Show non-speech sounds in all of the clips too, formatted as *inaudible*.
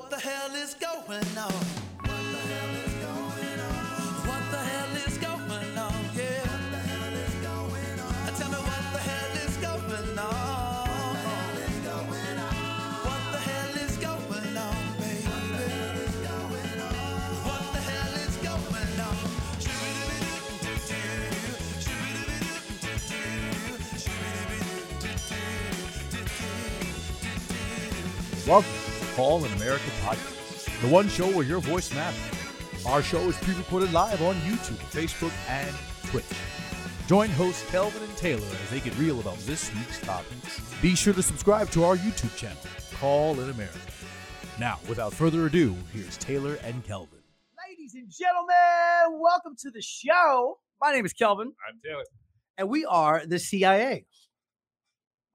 What the hell is going on? What the hell is going on? What the hell is going on? Yeah. What the hell is going on? Tell me what the hell is going on? Welcome to the Call in America podcast, the one show where your voice matters. Our show is pre-recorded live on YouTube, Facebook, and Twitch. Join hosts Kelvin and Taylor as they get real about this week's topics. Be sure to subscribe to our YouTube channel, Call in America. Now, without further ado, here's Taylor and Kelvin. Ladies and gentlemen, welcome to the show. My name is Kelvin, I'm Taylor. and we are the CIA.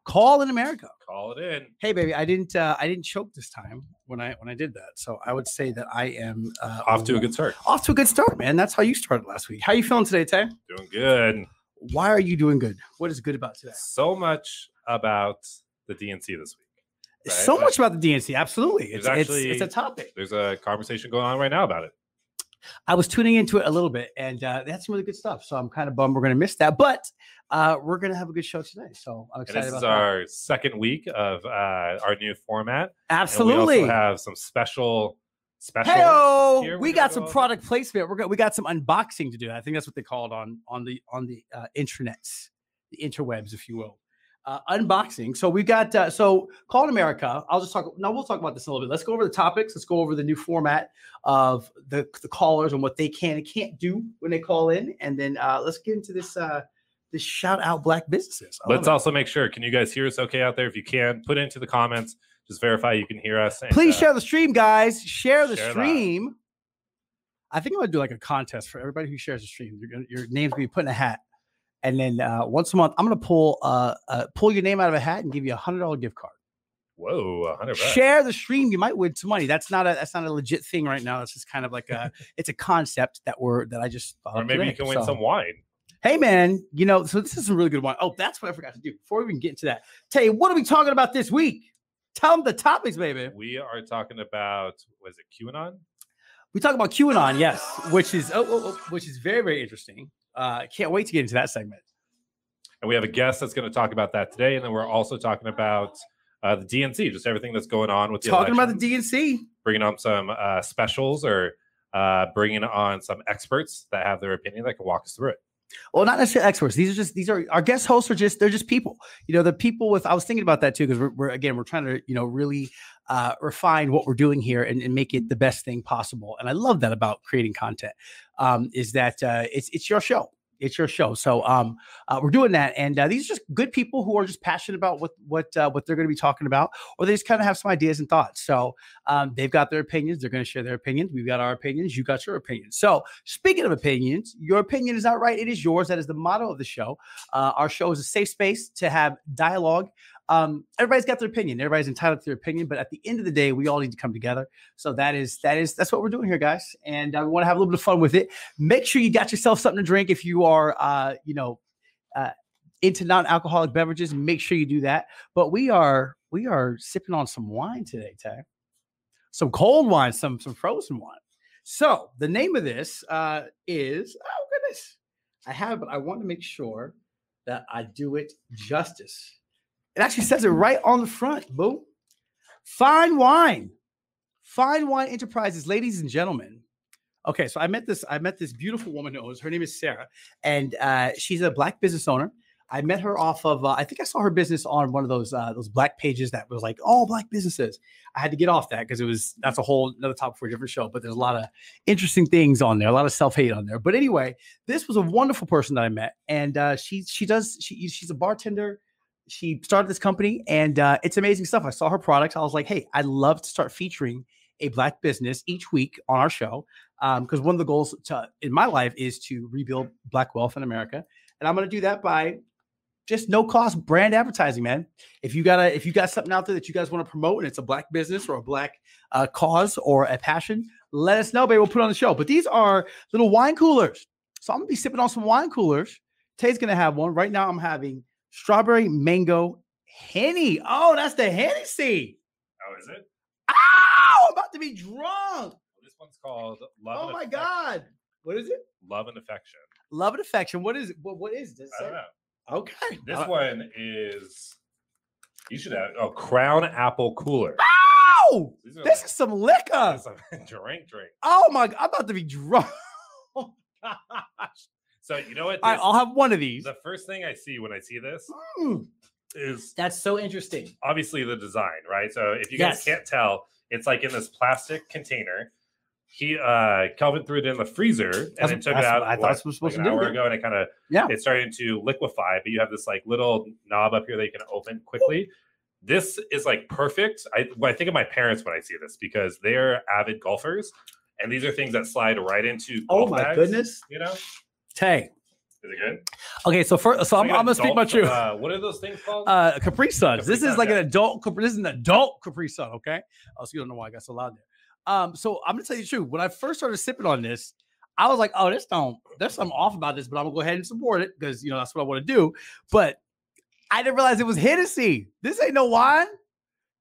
Call in America. Call it in. Hey, baby, I didn't uh, I didn't choke this time when I when I did that. So I would say that I am uh, Off to a good start. off to a good start, man. That's how you started last week. How you feeling today, Tay? Doing good. Why are you doing good? What is good about today? So much about the DNC this week. Right, so much about the DNC. Absolutely, it's, There's it's it's a topic. There's a conversation going on right now about it. I was tuning into it a little bit, and uh, that's some really good stuff. So I'm kind of bummed we're going to miss that, but uh, we're going to have a good show today. So I'm And excited this about is that. our second week of uh, our new format. Absolutely. And we also have some special special. Hey, we got gonna some over. product placement. We're got we got some unboxing to do. I think that's what they call it on on the on the uh, intranets, the interwebs, if you will. Uh, unboxing. So we've got uh, so call in America. I'll just talk. Now we'll talk about this in a little bit. Let's go over the topics. Let's go over the new format of the the callers and what they can and can't do when they call in, and then uh, let's get into this uh, this shout out black businesses. Let's it. also make sure. Can you guys hear us okay out there? If you can, put it into the comments. Just verify you can hear us. and, Please uh, share the stream, guys. Share the share that. stream. I think I'm gonna do like a contest for everybody who shares the stream. You're gonna, your name's gonna be put in a hat, and then uh, once a month, I'm gonna pull uh, uh pull your name out of a hat and give you a hundred dollar gift card. Whoa, 100. Share the stream, you might win some money. That's not a that's not a legit thing right now. That's just kind of like a *laughs* it's a concept that we're that I just thought Or maybe you can win So, some wine. Hey man, you know, so this is a really good one. Oh, that's what I forgot to do before we even get into that. Tay, what are we talking about this week? Tell them the topics, baby. We are talking about was it QAnon? We talk about QAnon, yes, which is oh, oh, oh, which is very very interesting. Uh, can't wait to get into that segment. And we have a guest that's going to talk about that today. And then we're also talking about uh, the DNC, just everything that's going on with the Talking about the DNC. bringing on some uh, specials or uh, bringing on some experts that have their opinion that can walk us through it. Well, not necessarily experts. These are just these are our guest hosts are just they're just people. You know, the people with I was thinking about that too because we're, we're again we're trying to you know really uh, refine what we're doing here and, and make it the best thing possible. And I love that about creating content um, is that uh, it's it's your show. It's your show. So um, uh, we're doing that, and uh, these are just good people who are just passionate about what what uh, what they're going to be talking about, or they just kind of have some ideas and thoughts. So um, they've got their opinions. They're going to share their opinions. We've got our opinions. You got your opinions. So speaking of opinions, your opinion is not right. It is yours. That is the motto of the show. Uh, our show is a safe space to have dialogue. Um, everybody's got their opinion. Everybody's entitled to their opinion, but at the end of the day, we all need to come together. So that is that is that's what we're doing here, guys. And we want to have a little bit of fun with it. Make sure you got yourself something to drink if you are, uh, you know, uh, into non-alcoholic beverages. Make sure you do that. But we are we are sipping on some wine today, Tay. Some cold wine, some some frozen wine. So the name of this uh, is oh goodness, I have, but I want to make sure that I do it justice. It actually says it right on the front. Boo. Fine wine. Fine Wine Enterprises, ladies and gentlemen. Okay, so I met this. I met this beautiful woman who owns. Her name is Sarah, and uh, she's a black business owner. I met her off of. Uh, I think I saw her business on one of those uh, those black pages that was like all black businesses. I had to get off that because it was that's a whole another topic for a different show. But there's a lot of interesting things on there, a lot of self hate on there. But anyway, this was a wonderful person that I met, and uh, she she does she she's a bartender. She started this company, and uh, it's amazing stuff. I saw her products. I was like, hey, I'd love to start featuring a black business each week on our show because one of the goals to, in my life is to rebuild black wealth in America, and I'm going to do that by just no cost brand advertising, man. If you got a if you got something out there that you guys want to promote and it's a black business or a black uh, cause or a passion, let us know, baby. We'll put on the show. But these are little wine coolers, so I'm gonna be sipping on some wine coolers. Tay's gonna have one right now. I'm having strawberry mango henny. Oh, that's the Hennessy. Oh, is it? Ow! I'm about to be drunk. This one's called Love. Oh my Affection. God. What is it? Love and affection. Love and affection. What is it? What, what is this? I don't know. Okay. This Uh, one is. You should have oh Crown Apple Cooler. Are This like- is some liquor. a *laughs* drink, drink. Oh my god, I'm about to be drunk. *laughs* *laughs* Oh gosh. So you know what? All right, this- I'll have one of these. the first thing I see when I see this Mm, is that's so interesting. obviously the design, right? So if you guys Yes. can't tell, it's like in this plastic container. He uh Kelvin threw it in the freezer and That's- then took it that's out what I thought it was like supposed an to do, hour yeah. ago, and it kind of Yeah. it's starting to liquefy. But you have this like little knob up here that you can open quickly. This is like perfect. I when I think of my parents when I see this because they're avid golfers, and these are things that slide right into. Oh my bags, goodness. You know, Tay. is it good? Okay, so first, so I'm, Like I'm gonna speak my truth. Uh, what are those things called? Uh, Capri Suns. Capri this is like yeah. an adult. Capri- This is an adult Capri Sun. Okay. Oh, so you don't know why I got so loud there. Um, so I'm gonna tell you the truth. When I first started sipping on this, I was like, "Oh, this don't. There's something off about this," but I'm gonna go ahead and support it because you know that's what I want to do. But I didn't realize it was Hennessy. This ain't no wine.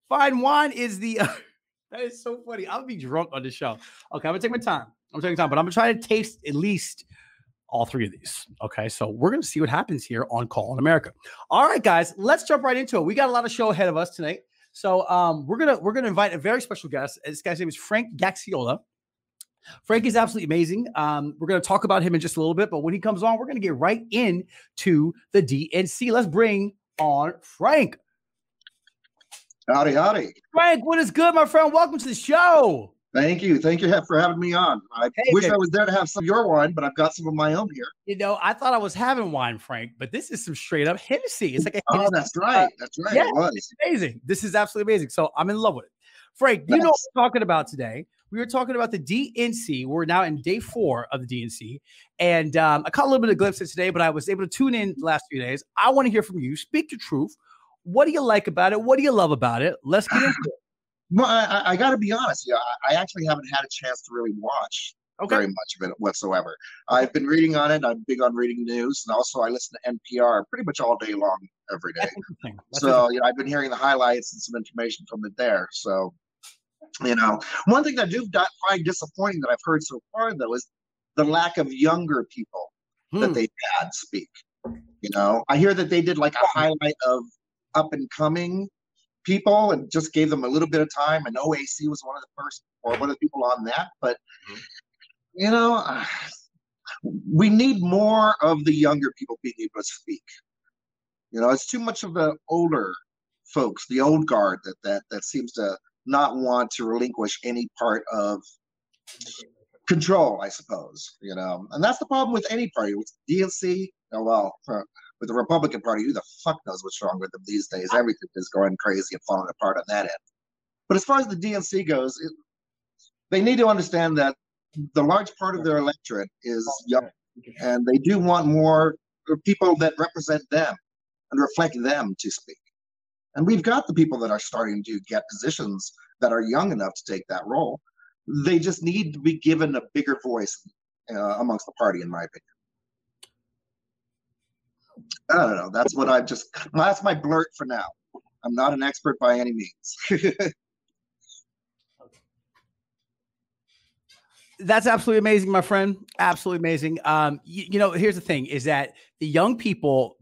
Fine wine is the. *laughs* that is so funny. I'll be drunk on this show. Okay, I'm gonna take my time. I'm taking time, but I'm gonna try to taste at least all three of these. Okay, so we're gonna see what happens here on Call in America. All right, guys, let's jump right into it. We got a lot of show ahead of us tonight. So um, we're gonna we're gonna invite a very special guest. This guy's name is Frank Gaxiola. Frank is absolutely amazing. Um, we're gonna talk about him in just a little bit, but when he comes on, we're gonna get right into the DNC. Let's bring on Frank. Howdy, howdy. Frank, what is good, my friend? Welcome to the show. Thank you. Thank you for having me on. I Hey, wish. I was there to have some of your wine, but I've got some of my own here. You know, I thought I was having wine, Frank, but this is some straight up Hennessy. It's like a Oh, Hennessy that's right. That's right. yeah. It was. amazing. This is absolutely amazing. So I'm in love with it. Frank, you know what we're talking about today? We were talking about the DNC. We're now in day four of the DNC. And um, I caught a little bit of glimpses today, but I was able to tune in the last few days. I want to hear from you. Speak the truth. What do you like about it? What do you love about it? Let's get into it. Well, I, I, got to be honest. Yeah, I, I actually haven't had a chance to really watch Okay. very much of it whatsoever. I've been reading on it. I'm big on reading news, and also I listen to NPR pretty much all day long, every day. So you know, I've been hearing the highlights and some information from it there. So, you know, one thing that I do find disappointing that I've heard so far though is the lack of younger people Hmm. that they've had speak. You know, I hear that they did like a highlight of up and coming people and just gave them a little bit of time. And AOC was one of the first or one of the people on that. But Mhm. you know, uh, we need more of the younger people being able to speak. You know, it's too much of the older folks, the old guard that that that seems to not want to relinquish any part of control, I suppose. You know, and that's the problem with any party. With DNC, oh well, uh, with the Republican Party, who the fuck knows what's wrong with them these days? Everything is going crazy and falling apart on that end. But as far as the DNC goes, it, they need to understand that the large part of their electorate is young, and they do want more people that represent them and reflect them to speak. And we've got the people that are starting to get positions that are young enough to take that role. They just need to be given a bigger voice uh, amongst the party, in my opinion. I don't know. That's what I just. That's my blurt for now. I'm not an expert by any means. *laughs* That's absolutely amazing, my friend. Absolutely amazing. Um, you, you know, here's the thing: is that the young people,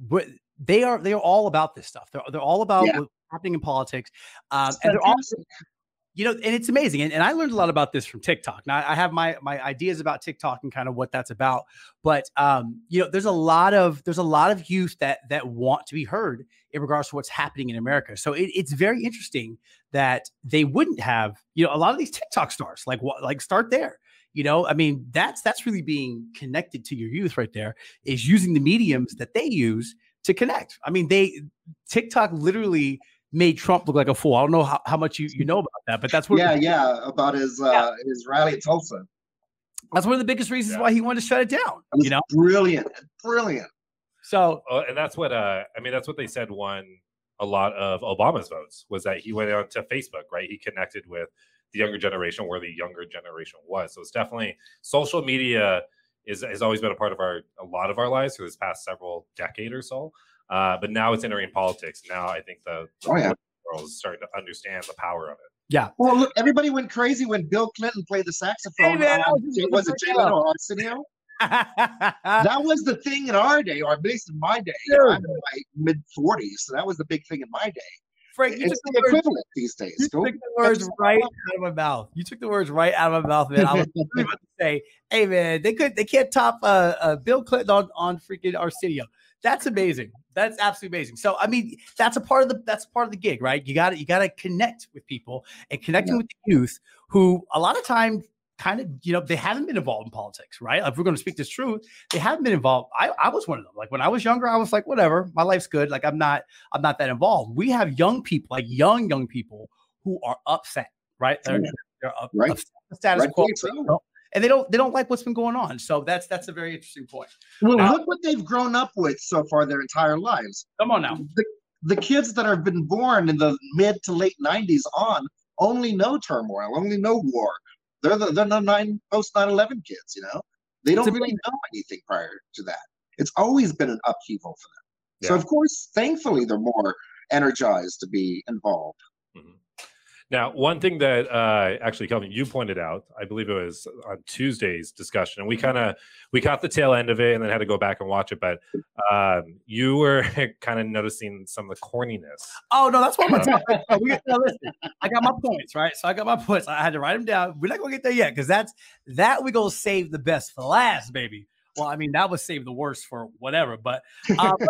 they are they are all about this stuff. They're they're all about Yeah. what's happening in politics, um, and they're all you know, and it's amazing. And, and I learned a lot about this from TikTok. Now I have my my ideas about TikTok and kind of what that's about. But um, you know, there's a lot of there's a lot of youth that that want to be heard in regards to what's happening in America. So it, it's very interesting that they wouldn't have, you know, a lot of these TikTok stars. Like what like start there. You know, I mean, that's that's really being connected to your youth right there, is using the mediums that they use to connect. I mean, they TikTok literally made Trump look like a fool. I don't know how, how much you, you know about that, but that's what yeah, yeah, about his uh, his rally at Tulsa. that's one of the biggest reasons Yeah. why he wanted to shut it down. It You know, brilliant, brilliant. so Oh, and that's what uh I mean that's what they said won a lot of Obama's votes was that he went on to Facebook, right? He connected with the younger generation where the younger generation was. So it's definitely social media is has always been a part of our a lot of our lives for this past several decade or so. Uh, but now it's entering politics. Now I think the, the Oh, yeah. world is starting to understand the power of it. Yeah. Well, look, everybody went crazy when Bill Clinton played the saxophone. man, on- was just was gonna it Jay Leno or Arsenio? *laughs* That was the thing in our day, or at least in my day. Dude. I'm in my mid 40s, so that was the big thing in my day. Frank, you It's took the the words, equivalent these days. you Go- took the words right out of my mouth. You took the words right out of my mouth, man. I was literally *laughs* about to say, "Hey, man, they could, they can't top uh, uh, Bill Clinton on on freaking Arsenio." That's amazing. That's absolutely amazing. So, I mean, that's a part of the that's part of the gig, right? You got to you got to connect with people and connecting Yeah. with the youth who a lot of time kind of you know they haven't been involved in politics, right? If we're going to speak this truth, they haven't been involved. I, I was one of them. Like when I was younger, I was like, whatever, my life's good. Like I'm not I'm not that involved. We have young people, like young young people, who are upset, right? They're, they're up, Right. upset the status quo, Rightfully so. you know, and they don't they don't like what's been going on. So that's that's a very interesting point. Well, Now- look what they've grown up with so far their entire lives. Come on now. The, the kids that have been born in the mid to late 90s on only know turmoil, only know war. They're the they're the nine post 9/11 kids, you know. They don't really know anything prior to that. It's always been an upheaval for them. So of course, thankfully, they're more energized to be involved. Mhm. Now, one thing that uh, actually, Kelvin, you pointed out, I believe it was on Tuesday's discussion, and we kind of we caught the tail end of it, and then had to go back and watch it. But um, you were *laughs* kind of noticing some of the corniness. Oh no, that's what I'm gonna about. *laughs* Listen, I got my points, right? So I got my points. I had to write them down. We're not gonna get there yet because that's that we gonna save the best for last, baby. Well, I mean, that was save the worst for whatever. But about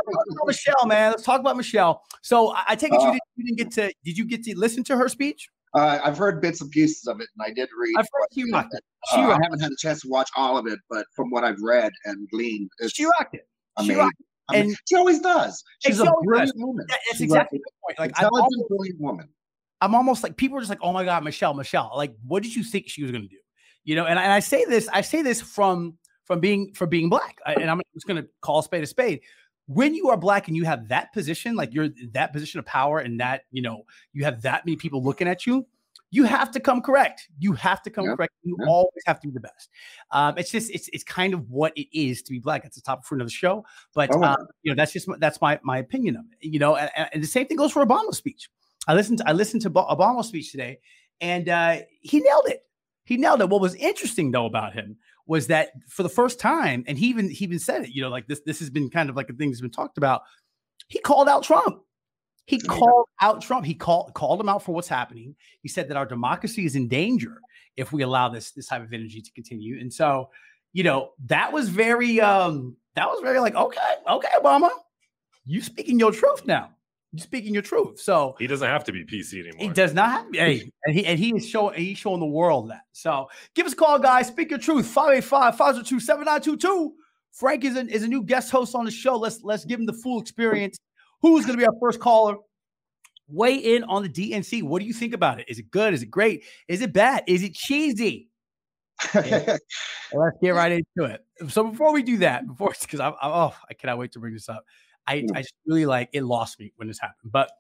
Michelle, man. Let's talk about Michelle. So I, I take it you, Uh, didn't, you didn't get to. Did you get to listen to her speech? Uh, I've heard bits and pieces of it, and I did read. I've heard she rocked it. uh, She I rocked haven't had a chance to watch all of it, but from what I've read and gleaned, She rocked it. She amazing. rocked I mean, and- she always does. She's she a brilliant woman. That- That's She's exactly a the point. Like I'm intelligent, almost, brilliant woman. I'm almost like people are just like, oh my god, Michelle, Michelle. Like, what did you think she was going to do? You know, and, and I say this, I say this from from being from being black, and I'm just going to call a spade a spade. When you are black and you have that position, like you're that position of power, and that you know you have that many people looking at you, you have to come correct. You have to come correct. You always have to be the best. Um, it's just it's it's kind of what it is to be black. It's the top fruit of the show, but Oh, uh, you know that's just my- that's my my opinion of it. You know, and, and- and the same thing goes for Obama's speech. I listened to, I listened to Obama's speech today, and uh, he nailed it. He nailed it. What was interesting though about him was that for the first time, and he even he even said it. You know, like this this has been kind of like a thing that's been talked about. He called out Trump. He called out Trump. He called called him out for what's happening. He said that our democracy is in danger if we allow this this type of energy to continue. And so, you know, that was very um that was very like okay, okay, Obama, you speaking your truth now. You speaking your truth. So He doesn't have to be PC anymore. he does not have hey, *laughs* and he and he is showing he's showing the world that. So give us a call, guys. Speak your truth. 585-502-7922. Frank is a, is a new guest host on the show. Let's let's give him the full experience. Who's gonna be our first caller? Weigh in on the DNC. What do you think about it? Is it good? Is it great? Is it bad? Is it cheesy? *laughs* Let's get right into it. So before we do that, before because I, I oh I cannot wait to bring this up. I, Yeah. I just really like it lost me when this happened. But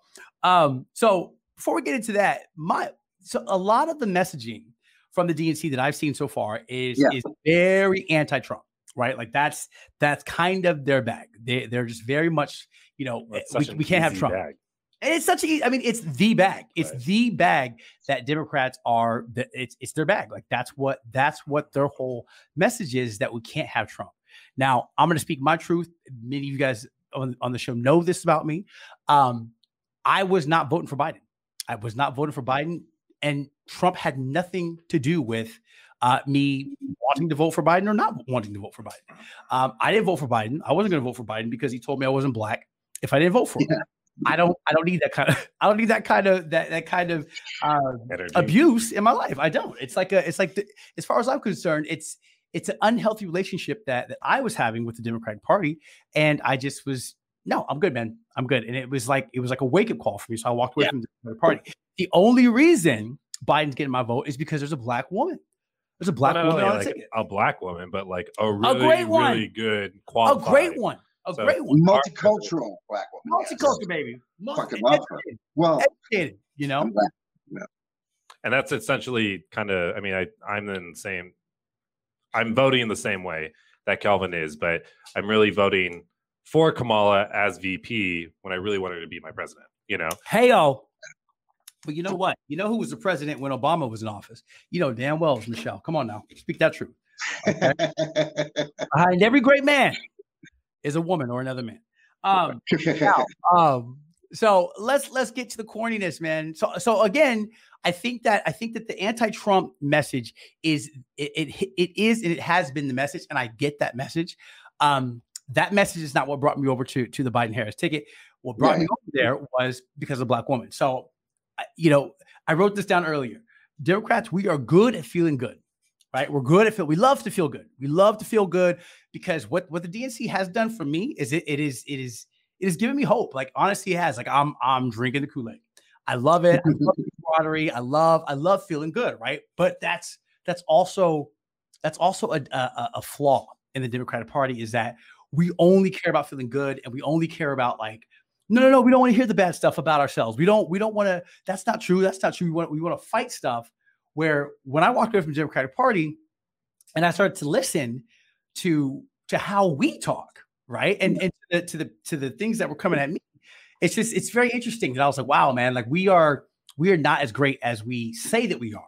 um, so before we get into that, my so a lot of the messaging from the DNC that I've seen so far is Yeah. is very anti-Trump, right? Like that's that's kind of their bag. They they're just very much, you know, we, we can't have Trump. bag. And it's such a, I mean, it's the bag. It's Right. the bag that Democrats are. The, it's it's their bag. Like that's what that's what their whole message is that we can't have Trump. Now I'm going to speak my truth. Many of you guys on, on the show know this about me. Um, I was not voting for Biden. I was not voting for Biden, and Trump had nothing to do with uh, me wanting to vote for Biden or not wanting to vote for Biden. Um, I didn't vote for Biden. I wasn't going to vote for Biden because he told me I wasn't black if I didn't vote for him. I don't. I don't need that kind of. I don't need that kind of that that kind of uh, abuse in my life. I don't. It's like a. It's like the, as far as I'm concerned, it's it's an unhealthy relationship that that I was having with the Democratic Party, and I just was no. I'm good, man. I'm good. And it was like it was like a wake up call for me. So I walked away Yeah. from the Democratic Party. The only reason Biden's getting my vote is because there's a black woman. There's a black Not woman only on the like a black woman, but like a really, great one. really good A qualified. great one. A So- great one. Multicultural black woman. yes. Multicultural baby. Multi- Fucking love her. educated, Well, educated, you know. I'm and that's essentially kind of i mean i i'm in the same i'm voting the same way that kelvin is but i'm really voting for kamala as vp when i really wanted to be my president you know Hey, oh, But you know what? You know who was the president when Obama was in office? You know damn well it was Michelle. Come on now, speak that truth. *laughs* Behind every great man is a woman or another man. Um, *laughs* now, um, so let's let's get to the corniness, man. So so again, I think that I think that the anti-Trump message is it it, it is and it has been the message, and I get that message. Um, that message is not what brought me over to to the Biden Harris ticket. What brought me over there was because of black woman. So, you know, I wrote this down earlier. Democrats, we are good at feeling good, right? We're good at feel. We love to feel good. We love to feel good because what what the DNC has done for me is it it is it is it has given me hope. Like honestly, it has. Like I'm I'm drinking the Kool Aid. I love it. I *laughs* love camaraderie. I love I love feeling good, right? But that's that's also that's also a, a, a flaw in the Democratic Party is that we only care about feeling good and we only care about like no no no we don't want to hear the bad stuff about ourselves we don't we don't want to that's not true that's not true we want we want to fight stuff where when i walked away from the democratic party and i started to listen to to how we talk right and and to the to the, to the things that were coming at me it's just it's very interesting that i was like wow man like we are we are not as great as we say that we are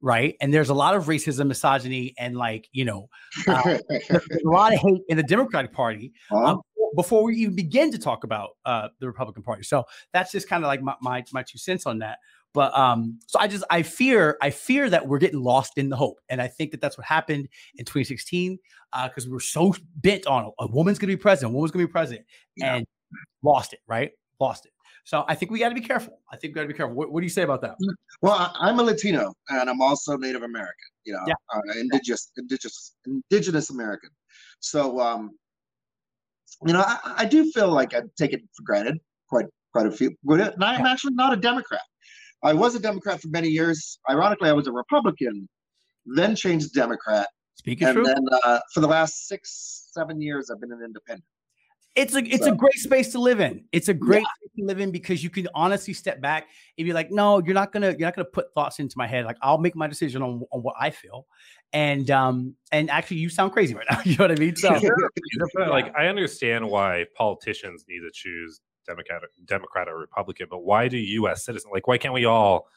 right? And there's a lot of racism, misogyny, and like you know, uh, a lot of hate in the Democratic Party Huh? um, before we even begin to talk about uh, the Republican Party. So that's just kind of like my, my my two cents on that. But um, so I just I fear I fear that we're getting lost in the hope, and I think that that's what happened in 2016 because we were so bent on a woman's going to be president, a woman's going to be president, Yeah. and lost it, right? Lost it. So I think we got to be careful. I think we got to be careful. What, what do you say about that? Well, I, I'm a Latino and I'm also Native American. You know, Yeah. uh, indigenous, indigenous, indigenous American. So, um, you know, I, I do feel like I take it for granted quite quite a few. And I'm actually not a Democrat. I was a Democrat for many years. Ironically, I was a Republican, then changed to Democrat, Speak your and truth. then uh, for the last six, seven years, I've been an independent. It's a it's So- a great space to live in. It's a great space to live in because you can honestly step back and be like, no, you're not gonna you're not gonna put thoughts into my head. Like I'll make my decision on, on what I feel. And um and actually you sound crazy right now. *laughs* you know what I mean? So *laughs* like I understand why politicians need to choose Democrat, Democrat or Republican, but why do U.S. citizens like why can't we all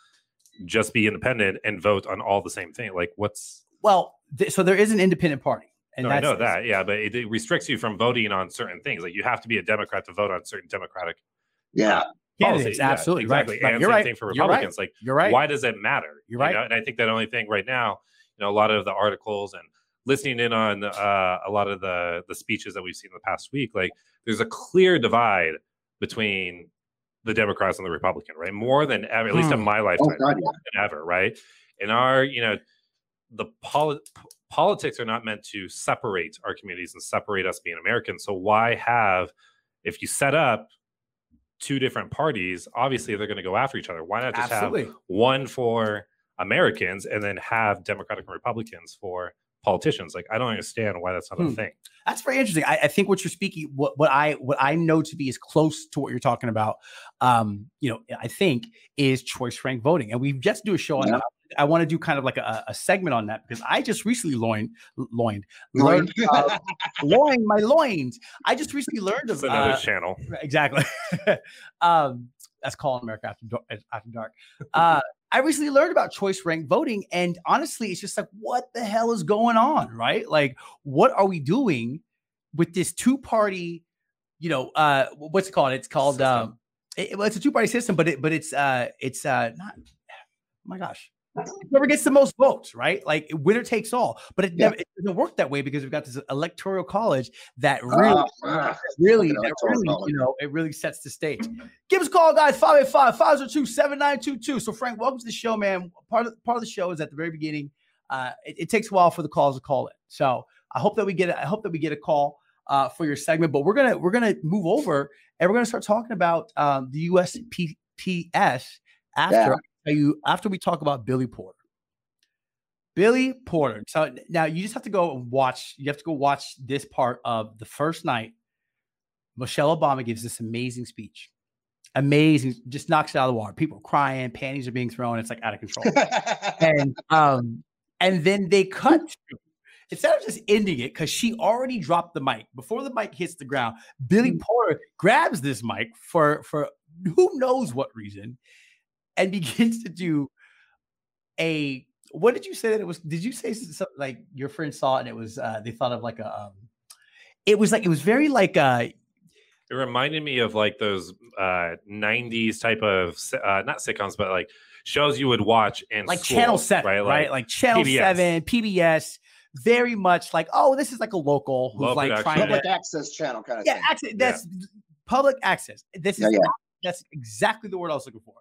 just be independent and vote on all the same thing? Like what's well, th- so there is an independent party. And no, I know that, yeah, but it, it restricts you from voting on certain things. Like you have to be a Democrat to vote on certain Democratic Yeah, candidates. policies. Yeah, absolutely exactly. right. Right. And You're same right. thing for You're right. Republicans. Like You're right. why does it matter? You're You right. know, And I think that only thing right now, you know, a lot of the articles and listening in on uh, a lot of the the speeches that we've seen in the past week, like there's a clear divide between the Democrats and the Republican, right? More than ever, at least in Hmm. my oh lifetime, God, yeah. than ever, right? And our, you know, the poli- p- politics are not meant to separate our communities and separate us being Americans. So why have, if you set up two different parties, obviously they're going to go after each other. Why not just have one for Americans and then have Democratic and Republicans for politicians? Like I don't understand why that's not Hmm. a thing. That's very interesting. I, I think what you're speaking, what what I what I know to be is close to what you're talking about. Um, you know, I think is choice rank voting, and we've just do a show on Yeah. That. I want to do kind of like a, a segment on that because I just recently loined, loined, Right. learned, uh, loin my loins. I just recently learned of another uh, channel. *laughs* exactly. *laughs* um, that's calling America after dark. After dark. Uh, I recently learned about choice rank voting, and honestly, it's just like, what the hell is going on, right? Like, what are we doing with this two party? You know, uh, what's it called? It's called. Um, it, well, it's a two party system, but it, but it's, uh, it's uh, not. Oh my gosh. Whoever gets the most votes, right? Like winner takes all, but it Yeah. never it doesn't work that way because we've got this electoral college that really Ah, ah. really, that really, college. you know, it really sets the stage. Give us a call, guys. 585 502 7922. So, Frank, welcome to the show, man. Part of part of the show is at the very beginning. Uh, it, it takes a while for the calls to call it. So I hope that we get I hope that we get a call uh, for your segment. But we're gonna we're gonna move over and we're gonna start talking about um, the USPS after Yeah. Tell you after we talk about Billy Porter. Billy Porter. So now you just have to go and watch. You have to go watch this part of the first night. Michelle Obama gives this amazing speech. Amazing, just knocks it out of the water. People are crying, panties are being thrown. It's like out of control. *laughs* and um, and then they cut to instead of just ending it because she already dropped the mic before the mic hits the ground. Billy Porter grabs this mic for for who knows what reason, and begins to do a what did you say that it was? Did you say something like your friend saw it and it was uh they thought of like a um it was like it was very like uh It reminded me of like those uh 90s type of uh not sitcoms, but like shows you would watch and like school, channel 7 right, Like, like channel PBS. 7 pbs very much like oh this is like a local who's Low like production. trying to Public access channel kind of yeah thing. access, that's public access this is Yeah, yeah. that's exactly the word i was looking for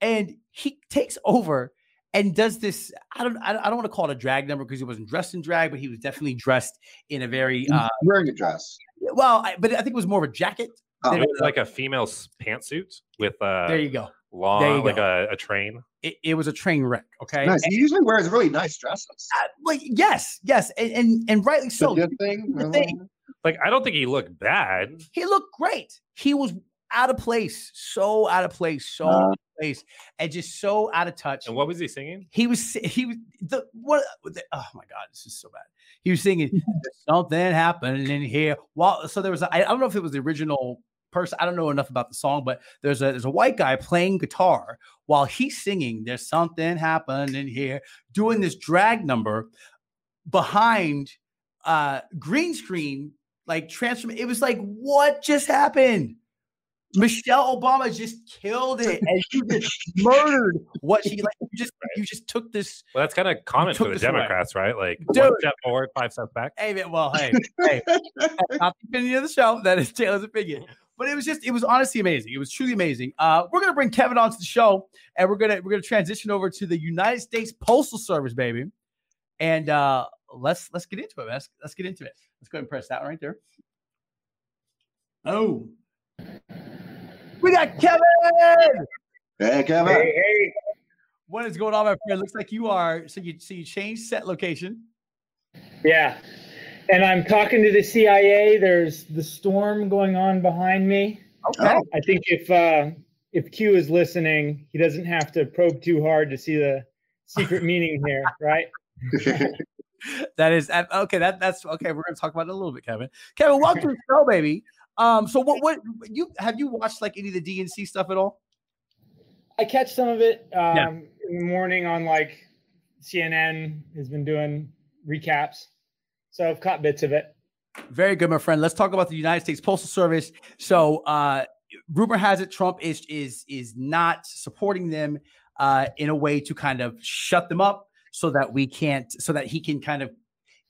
and he takes over and does this i don't i don't, want to call it a drag number because he wasn't dressed in drag but he was definitely dressed in a very uh Wearing a dress. well I, but i think it was more of a jacket Oh, than it was like a female pantsuit with uh there you go long there you like go. a, a train. it, it was a train wreck okay Nice. And- He usually wears really nice dresses. uh, like yes yes and and, and rightly So, so good thing. the thing. Like I don't think he looked bad. he looked great. He was out of place, so out of place, so Uh, out of place, and just so out of touch. And what was he singing? He was he was the what? The, oh my god, this is so bad. He was singing *laughs* something happened in here. Well, so there was a, I don't know if it was the original person. I don't know enough about the song, but there's a there's a white guy playing guitar while he's singing. There's something happened in here, doing this drag number behind uh green screen like transform. It was like what just happened. Michelle Obama just killed it, and you just *laughs* murdered what she like. You just you just took this Well, that's kind of common for the this away. Democrats, right? Like Dude. one step forward, five steps back. Hey, man, well, hey, hey, not the opinion of the show. That is Taylor's opinion. But it was just, it was honestly amazing. It was truly amazing. Uh, we're gonna bring Kevin onto the show, and we're gonna we're gonna transition over to the United States Postal Service, baby. And uh, let's let's get into it. Let's let's get into it. Let's go ahead and press that one right there. Oh, we got Kevin. Hey, Kevin. hey. Hey. What is going on, my friend? Looks like you are. So you so you changed set location. Yeah. And I'm talking to the CIA. There's the storm going on behind me. Okay. I think if uh, if Q is listening, he doesn't have to probe too hard to see the secret *laughs* meaning here, right? *laughs* that is okay. That that's okay. We're gonna talk about it a little bit, Kevin. Kevin, welcome to the show, baby. Um, so what what you have you watched like any of the DNC stuff at all? I catch some of it um, Yeah. in the morning on like CNN has been doing recaps, so I've caught bits of it. Very good, my friend. Let's talk about the United States Postal Service. So, uh, rumor has it Trump is is is not supporting them uh, in a way to kind of shut them up, so that we can't, so that he can kind of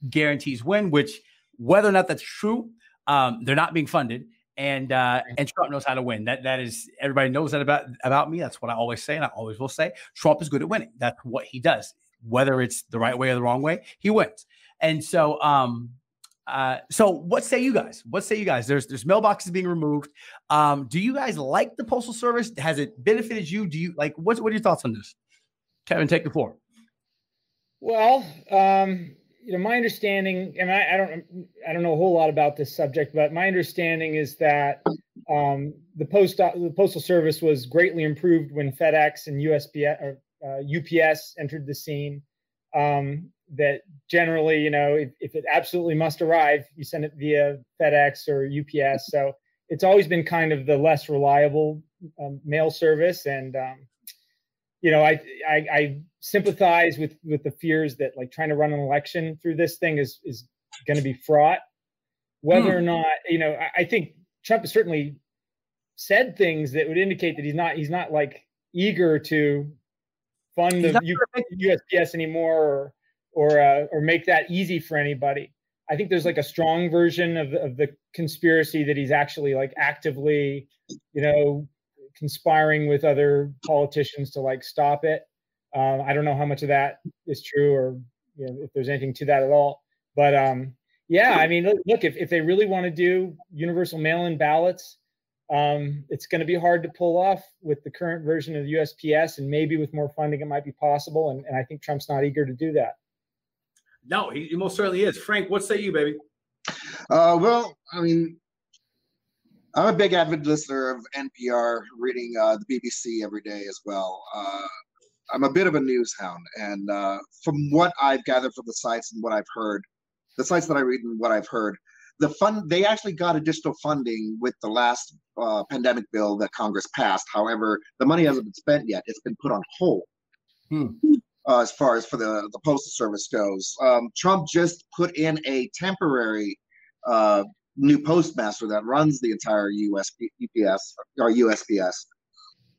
guarantees win. Which, whether or not that's true, um, they're not being funded, and uh, and Trump knows how to win. That that is everybody knows that about about me. That's what I always say, and I always will say. Trump is good at winning. That's what he does. Whether it's the right way or the wrong way, he wins. And so, um, uh, so what say you guys? What say you guys? There's there's mailboxes being removed. Um, do you guys like the postal service? Has it benefited you? Do you like what's what are your thoughts on this? Kevin, take the floor. Well, um, you know, my understanding, and I, I don't, I don't know a whole lot about this subject, but my understanding is that um, the post, the postal service was greatly improved when FedEx and USPS or uh, UPS entered the scene. Um, that generally, you know, if, if it absolutely must arrive, you send it via FedEx or UPS. So it's always been kind of the less reliable um, mail service, and um, you know, I, I I sympathize with with the fears that like trying to run an election through this thing is is going to be fraught. Whether or not you know, I, I think Trump has certainly said things that would indicate that he's not he's not like eager to fund the U- USPS anymore or or uh, or make that easy for anybody. I think there's like a strong version of of the conspiracy that he's actually like actively, you know, conspiring with other politicians to like stop it. Um, I don't know how much of that is true or you know if there's anything to that at all. But um, yeah, I mean, look, look if if they really want to do universal mail-in ballots, um, it's going to be hard to pull off with the current version of the USPS, and maybe with more funding, it might be possible. And, and I think Trump's not eager to do that. No, he, he most certainly is. Frank, what say you, baby? Uh, well, I mean, I'm a big avid listener of NPR, reading uh, the BBC every day as well. Uh, I'm a bit of a news hound, and uh, from what I've gathered from the sites and what I've heard, the sites that I read and what I've heard, the fund they actually got additional funding with the last uh, pandemic bill that Congress passed. However, the money hasn't been spent yet. It's been put on hold. Hmm. Uh, as far as for the, the postal service goes, um, Trump just put in a temporary uh, new postmaster that runs the entire US UPS or USPS,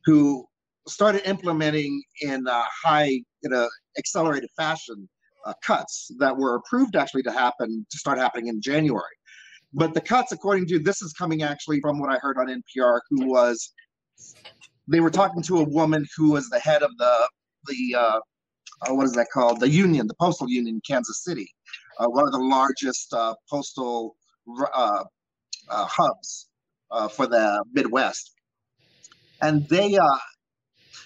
who started implementing in a high in a accelerated fashion uh, cuts that were approved actually to happen to start happening in January. But the cuts, according to this, is coming actually from what I heard on NPR, who was they were talking to a woman who was the head of the the uh, uh, what is that called? The union, the postal union in Kansas City, uh, one of the largest uh, postal uh, uh, hubs uh, for the Midwest, and they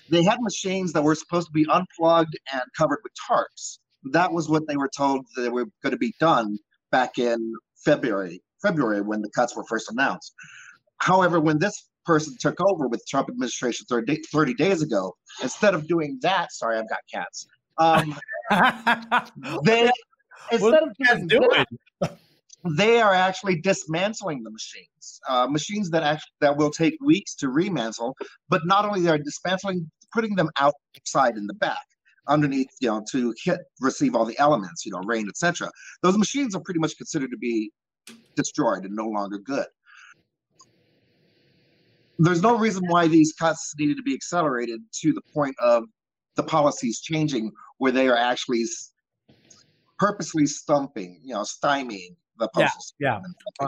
they had machines that were supposed to be unplugged and covered with tarps. That was what they were told that they were going to be done back in February, February when the cuts were first announced. However, when this person took over with Trump administration 30, 30 days ago, instead of doing that, sorry, I've got cats. Um, *laughs* they instead of doing that, they are actually dismantling the machines, uh, machines that actually that will take weeks to remantle. But not only they are dismantling, putting them outside in the back underneath, you know, to hit receive all the elements, you know, rain, etc. Those machines are pretty much considered to be destroyed and no longer good. There's no reason why these cuts needed to be accelerated to the point of the policies changing where they are actually purposely stumping, you know, stymieing the postal yeah, yeah.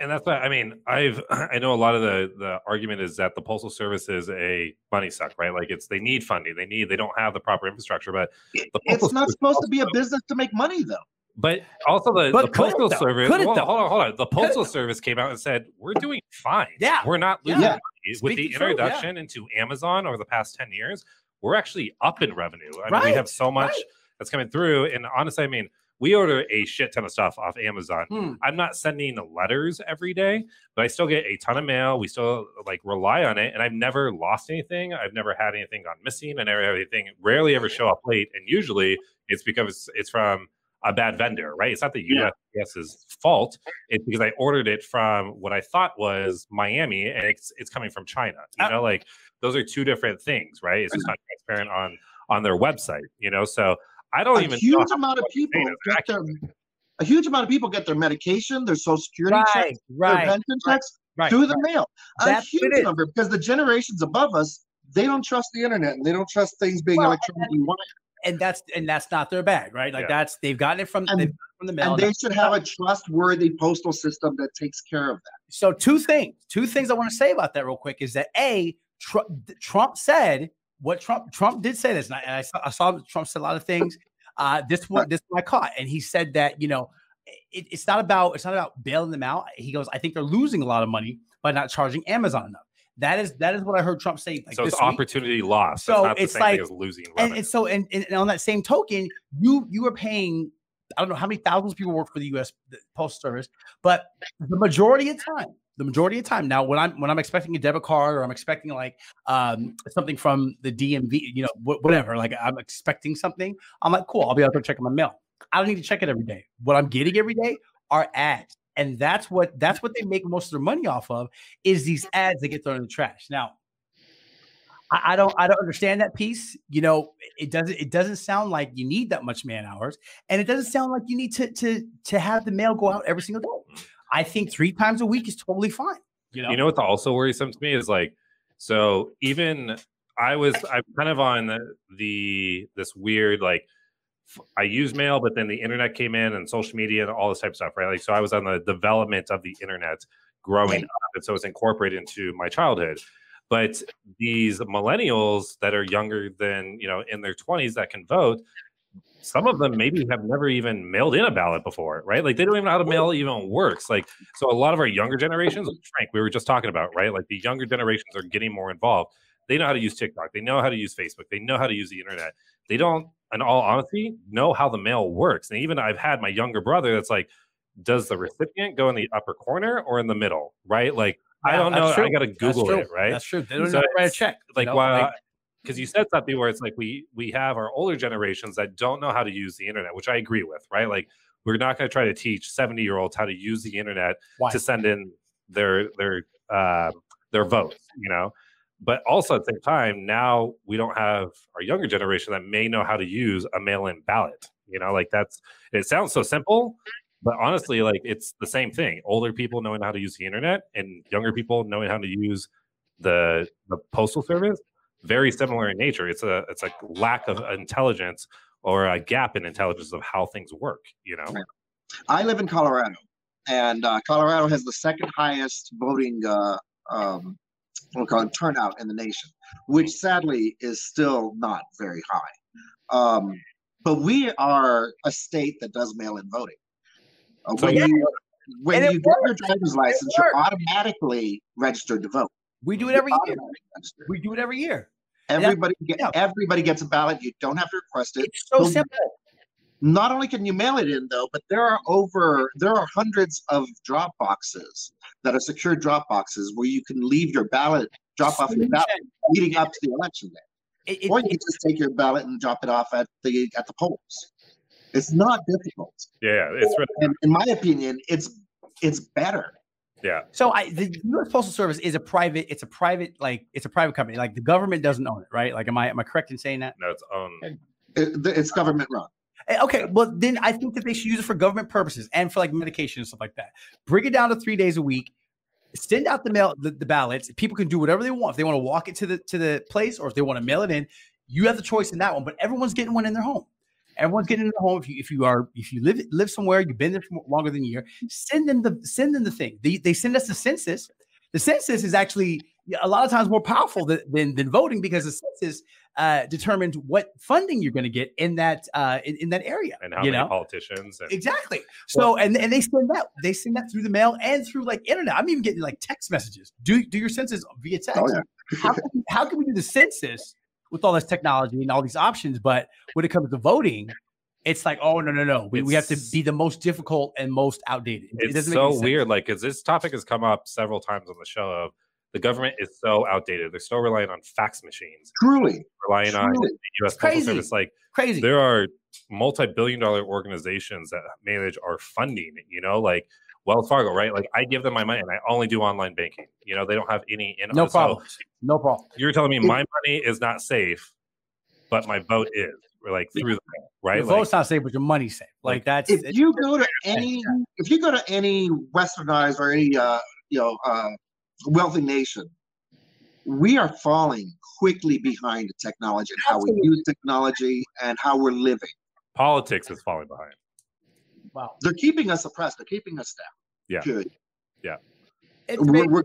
and that's why I mean I've *clears throat* I know a lot of the the argument is that the postal service is a money suck, right? Like it's they need funding, they need they don't have the proper infrastructure, but it's not supposed to be a business to make money though. But also the, But the could it, postal though? service. Could it, well, hold on, hold on. The postal service came out and said we're doing fine. Yeah. we're not losing Yeah. money with Speak the the truth, yeah. introduction into Amazon over the past ten years. We're actually up in revenue. I mean, we have so much right. that's coming through, and honestly, I mean, we order a shit ton of stuff off Amazon. Hmm. I'm not sending letters every day, but I still get a ton of mail. We still like rely on it, and I've never lost anything. I've never had anything gone missing. I never have anything. Rarely ever show up late, and usually it's because it's from a bad vendor, right? It's not the Yeah. USPS's fault. It's because I ordered it from what I thought was Miami, and it's it's coming from China. You Uh, know, like those are two different things, right? It's just not transparent on on their website. You know, so I don't a even know huge how amount of people get their a huge amount of people get their medication, their social security Right, checks, their right, pension checks right. through the mail. A That's what huge number because the generations above us they don't trust the internet and they don't trust things being Well, electronically wired. and that's and that's not their bag, right? Like Yeah. that's they've gotten it from And- gotten it from the mail. And they should have a trustworthy postal system that takes care of that. so two things, two things I want to say about that real quick is that a Trump, Trump said what Trump Trump did say this, and I, and I saw I saw Trump said a lot of things. Uh, this one, this one I caught, and he said that you know it, it's not about it's not about bailing them out. He goes, I think they're losing a lot of money by not charging Amazon enough. That is that is what I heard Trump say. Like so it's week. opportunity lost. So So not the it's same like- thing as losing and, and so and, and on that same token you you are paying i don't know how many thousands of people work for the us postal service but the majority of time the majority of time now when i'm when i'm expecting a debit card or i'm expecting like um something from the dmv you know wh- whatever like i'm expecting something i'm like cool i'll be out there checking my mail i don't need to check it every day what i'm getting every day are ads and that's what that's what they make most of their money off of is these ads that get thrown in the trash now I don't I don't understand that piece. You know, it doesn't it doesn't sound like you need that much man hours, and it doesn't sound like you need to to to have the mail go out every single day. I think three times a week is totally fine. You know, you know? what's also worrisome to me is like so even i was i'm kind of on the, the this weird like I use mail but then the internet came in and social media and all this type of stuff right? Like so i was on the development of the internet growing up and so it's incorporated into my childhood. But these millennials that are younger than you know in their 20s that can vote some of them maybe have never even mailed in a ballot before, right? Like they don't even know how to mail even works. Like so, a lot of our younger generations, like Frank, we were just talking about, right? Like the younger generations are getting more involved. They know how to use TikTok. They know how to use Facebook. They know how to use the internet. They don't, in all honesty, know how the mail works. And even I've had my younger brother that's like, does the recipient go in the upper corner or in the middle, right? Like I don't know. true. I got to Google it, right? That's true. They don't So know how to write a check. you like know, while like- because you said something where it's like we we have our older generations that don't know how to use the internet which i agree with right like we're not going to try to teach 70 year olds how to use the internet Why? to send in their their uh, their votes. You know, but also at the same time, now we don't have our younger generation that may know how to use a mail-in ballot. You know, like that's it sounds so simple, but honestly, like it's the same thing. Older people knowing how to use the internet and younger people knowing how to use the the postal service very similar in nature. It's a it's a lack of intelligence or a gap in intelligence of how things work. You know, I live in Colorado, and uh, Colorado has the second highest voting uh, um, what we call it, turnout in the nation, which sadly is still not very high. Um, but we are a state that does mail-in voting. Uh, So when yeah. you when you get your driver's license, you're automatically registered to vote. We do it every year. We do it every year. Everybody get, yeah. everybody gets a ballot. You don't have to request it. It's so Well, simple. not only can you mail it in though, but there are over there are hundreds of drop boxes that are secure drop boxes where you can leave your ballot, drop off your ballot leading up to the election day, It- it- or you can just take your ballot and drop it off at the at the polls. It's not difficult, yeah, it's really, and in my opinion, it's it's better. Yeah. So I the U.S. Postal Service is a private. It's a private like it's a private company. Like the government doesn't own it, right? Like am I am I correct in saying that? No, it's own. It- it's government run. Eh, Okay, well then I think that they should use it for government purposes and for like medication and stuff like that. Bring it down to three days a week. Send out the mail the, the ballots. People can do whatever they want. If they want to walk it to the to the place or if they want to mail it in, you have the choice in that one. But everyone's getting one in their home. Everyone's getting in the home. If you if you are if you live live somewhere, you've been there for longer than a year, send them the send them the thing. They they send us the census. The census is actually a lot of times more powerful than than, than voting because the census uh, determines what funding you're going to get in that uh, in, in that area. and how you many know? politicians and Exactly. So and and they send that they send that through the mail and through like internet. I'm even getting like text messages. Do do your census via text. Oh, yeah. how, can, how can we do the census with all this technology and all these options? But when it comes to voting, it's like, oh no no no, we, we have to be the most difficult and most outdated. It it's doesn't make any so sense. weird. Like, because this topic has come up several times on the show. Of the government is so outdated. They're still relying on fax machines, Truly, relying on truly. the U.S. Postal crazy. Service. Like, Crazy. there are multi-billion-dollar organizations that manage our funding. You know, like Wells Fargo, right? Like, I give them my money, and I only do online banking. You know, they don't have any in. no so problem. No problem. You're telling me my money is not safe, but my vote is. Like through the right? Your Like, vote's not safe, but your money's safe. Like like, that's if you go to any if you go to any westernized or any uh you know uh wealthy nation we are falling quickly behind the technology and how we use technology and how we're living politics is falling behind. Wow. they're keeping us oppressed they're keeping us down Yeah. good It's we're, we're,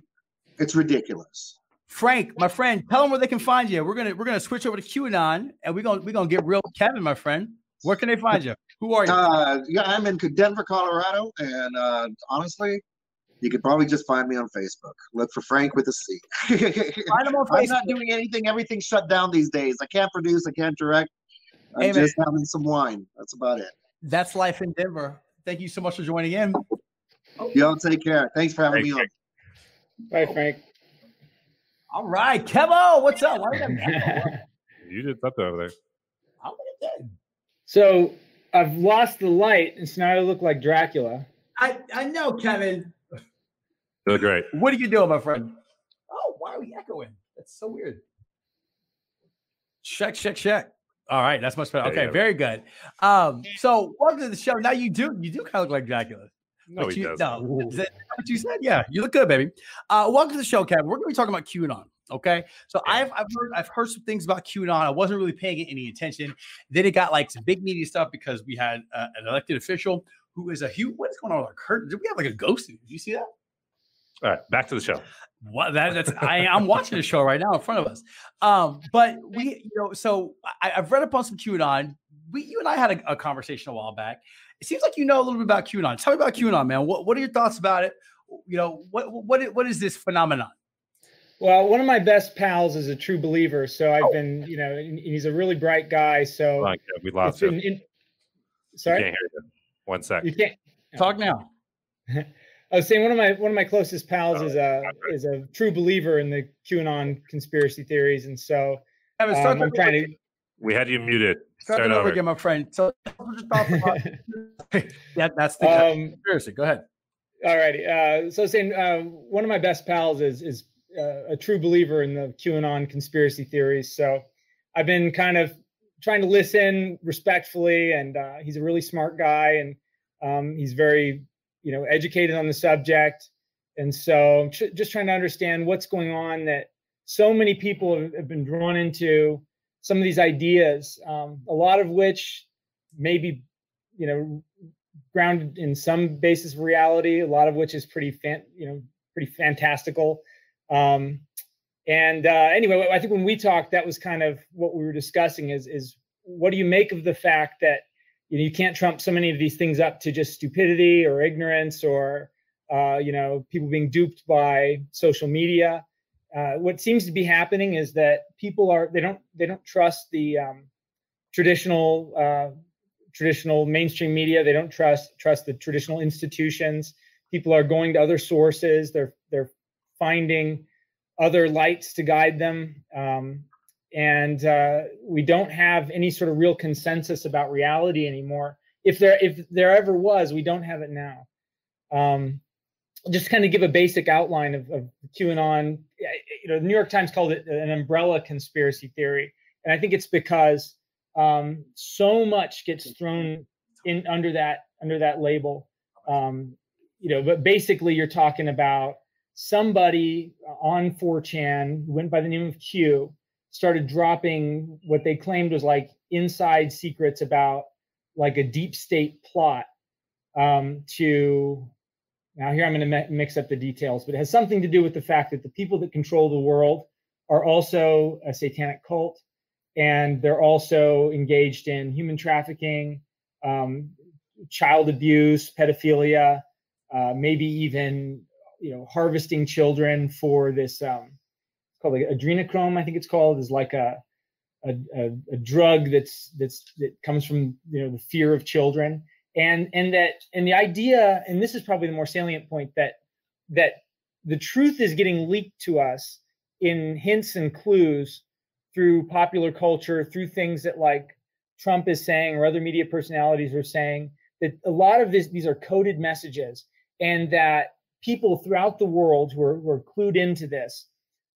it's ridiculous Frank, my friend, tell them where they can find you. We're gonna we're gonna switch over to QAnon and we're gonna we're gonna get real with Kevin, my friend. Where can they find you? Who are you? uh yeah i'm in denver colorado and uh honestly you could probably just find me on facebook look for frank with a c *laughs* find them on *laughs* I'm not doing anything. Everything's shut down these days. I can't produce. I can't direct. I'm Hey, just having some wine. That's about it. That's life in Denver. Thank you so much for joining in. Y'all take care. Thanks for having Thank me on. Bye, Frank. All right, Kevo, what's up? Why you got Kevo? *laughs* You did something over there. How many did? so I've lost the light, and so now I look like Dracula. I I know, Kevin. You look great. What are you doing, my friend? Oh, why are we echoing? That's so weird. Check, check, check. All right, that's much better. Okay, go. very good. Um, so welcome to the show. Now you do you do kind of look like Dracula. No, But he you, does. No, that what you said? Yeah, you look good, baby. Uh, welcome to the show, Kevin. We're going to be talking about QAnon. Okay, so Yeah. I've I've heard I've heard some things about QAnon. I wasn't really paying it any attention. Then it got like some big media stuff because we had uh, an elected official who is a huge. What's going on with our curtain? Did we have like a ghost? Did you see that? All right, back to the show. What that, that's I, I'm watching the show right now in front of us. Um, but *laughs* we, you know, so I, I've read up on some QAnon. We, you and I had a, a conversation a while back. It seems like you know a little bit about QAnon. Tell me about QAnon, man. What What are your thoughts about it? You know, what what what is this phenomenon? Well, one of my best pals is a true believer, so I've been, you know, and he's a really bright guy. So Hold on, we lost you. been in, sorry, can't hear you. One sec. you can't. Talk now. *laughs* *laughs* I was saying one of my one of my closest pals Oh, is a is a true believer in the QAnon conspiracy theories, and so Kevin, start um, I'm trying to. We had you muted. Start, Start it over over. again, my friend. So just talk about- *laughs* that, that's the um, conspiracy. Go ahead. All righty. Uh, so saying uh, one of my best pals is is uh, a true believer in the QAnon conspiracy theories. So I've been kind of trying to listen respectfully, and uh, he's a really smart guy, and um, he's very you know educated on the subject, and so tr- just trying to understand what's going on that so many people have, have been drawn into some of these ideas, um, a lot of which maybe you know grounded in some basis of reality, a lot of which is pretty fan, you know, pretty fantastical. Um, and uh, anyway, I think when we talked, that was kind of what we were discussing is is what do you make of the fact that you know you can't trump so many of these things up to just stupidity or ignorance or uh, you know people being duped by social media. Uh, what seems to be happening is that people are they don't they don't trust the um, traditional uh, traditional mainstream media. They don't trust trust the traditional institutions. People are going to other sources. They're they're finding other lights to guide them, um, and uh, we don't have any sort of real consensus about reality anymore. If there if there ever was, we don't have it now. Um, just kind of give a basic outline of, of QAnon. You know, the New York Times called it an umbrella conspiracy theory, and I think it's because um, so much gets thrown in under that under that label. Um, you know, but basically, you're talking about somebody on 4chan went by the name of Q started dropping what they claimed was like inside secrets about like a deep state plot um, to now here i'm going to mix up the details but it has something to do with the fact that the people that control the world are also a satanic cult and they're also engaged in human trafficking um, child abuse pedophilia uh, maybe even you know harvesting children for this um, called like adrenochrome i think it's called is like a a, a a drug that's that's that comes from you know the fear of children. And and that and the idea and this is probably the more salient point that that the truth is getting leaked to us in hints and clues through popular culture through things that like trump is saying or other media personalities are saying that a lot of this these are coded messages. And that people throughout the world who are, who are clued into this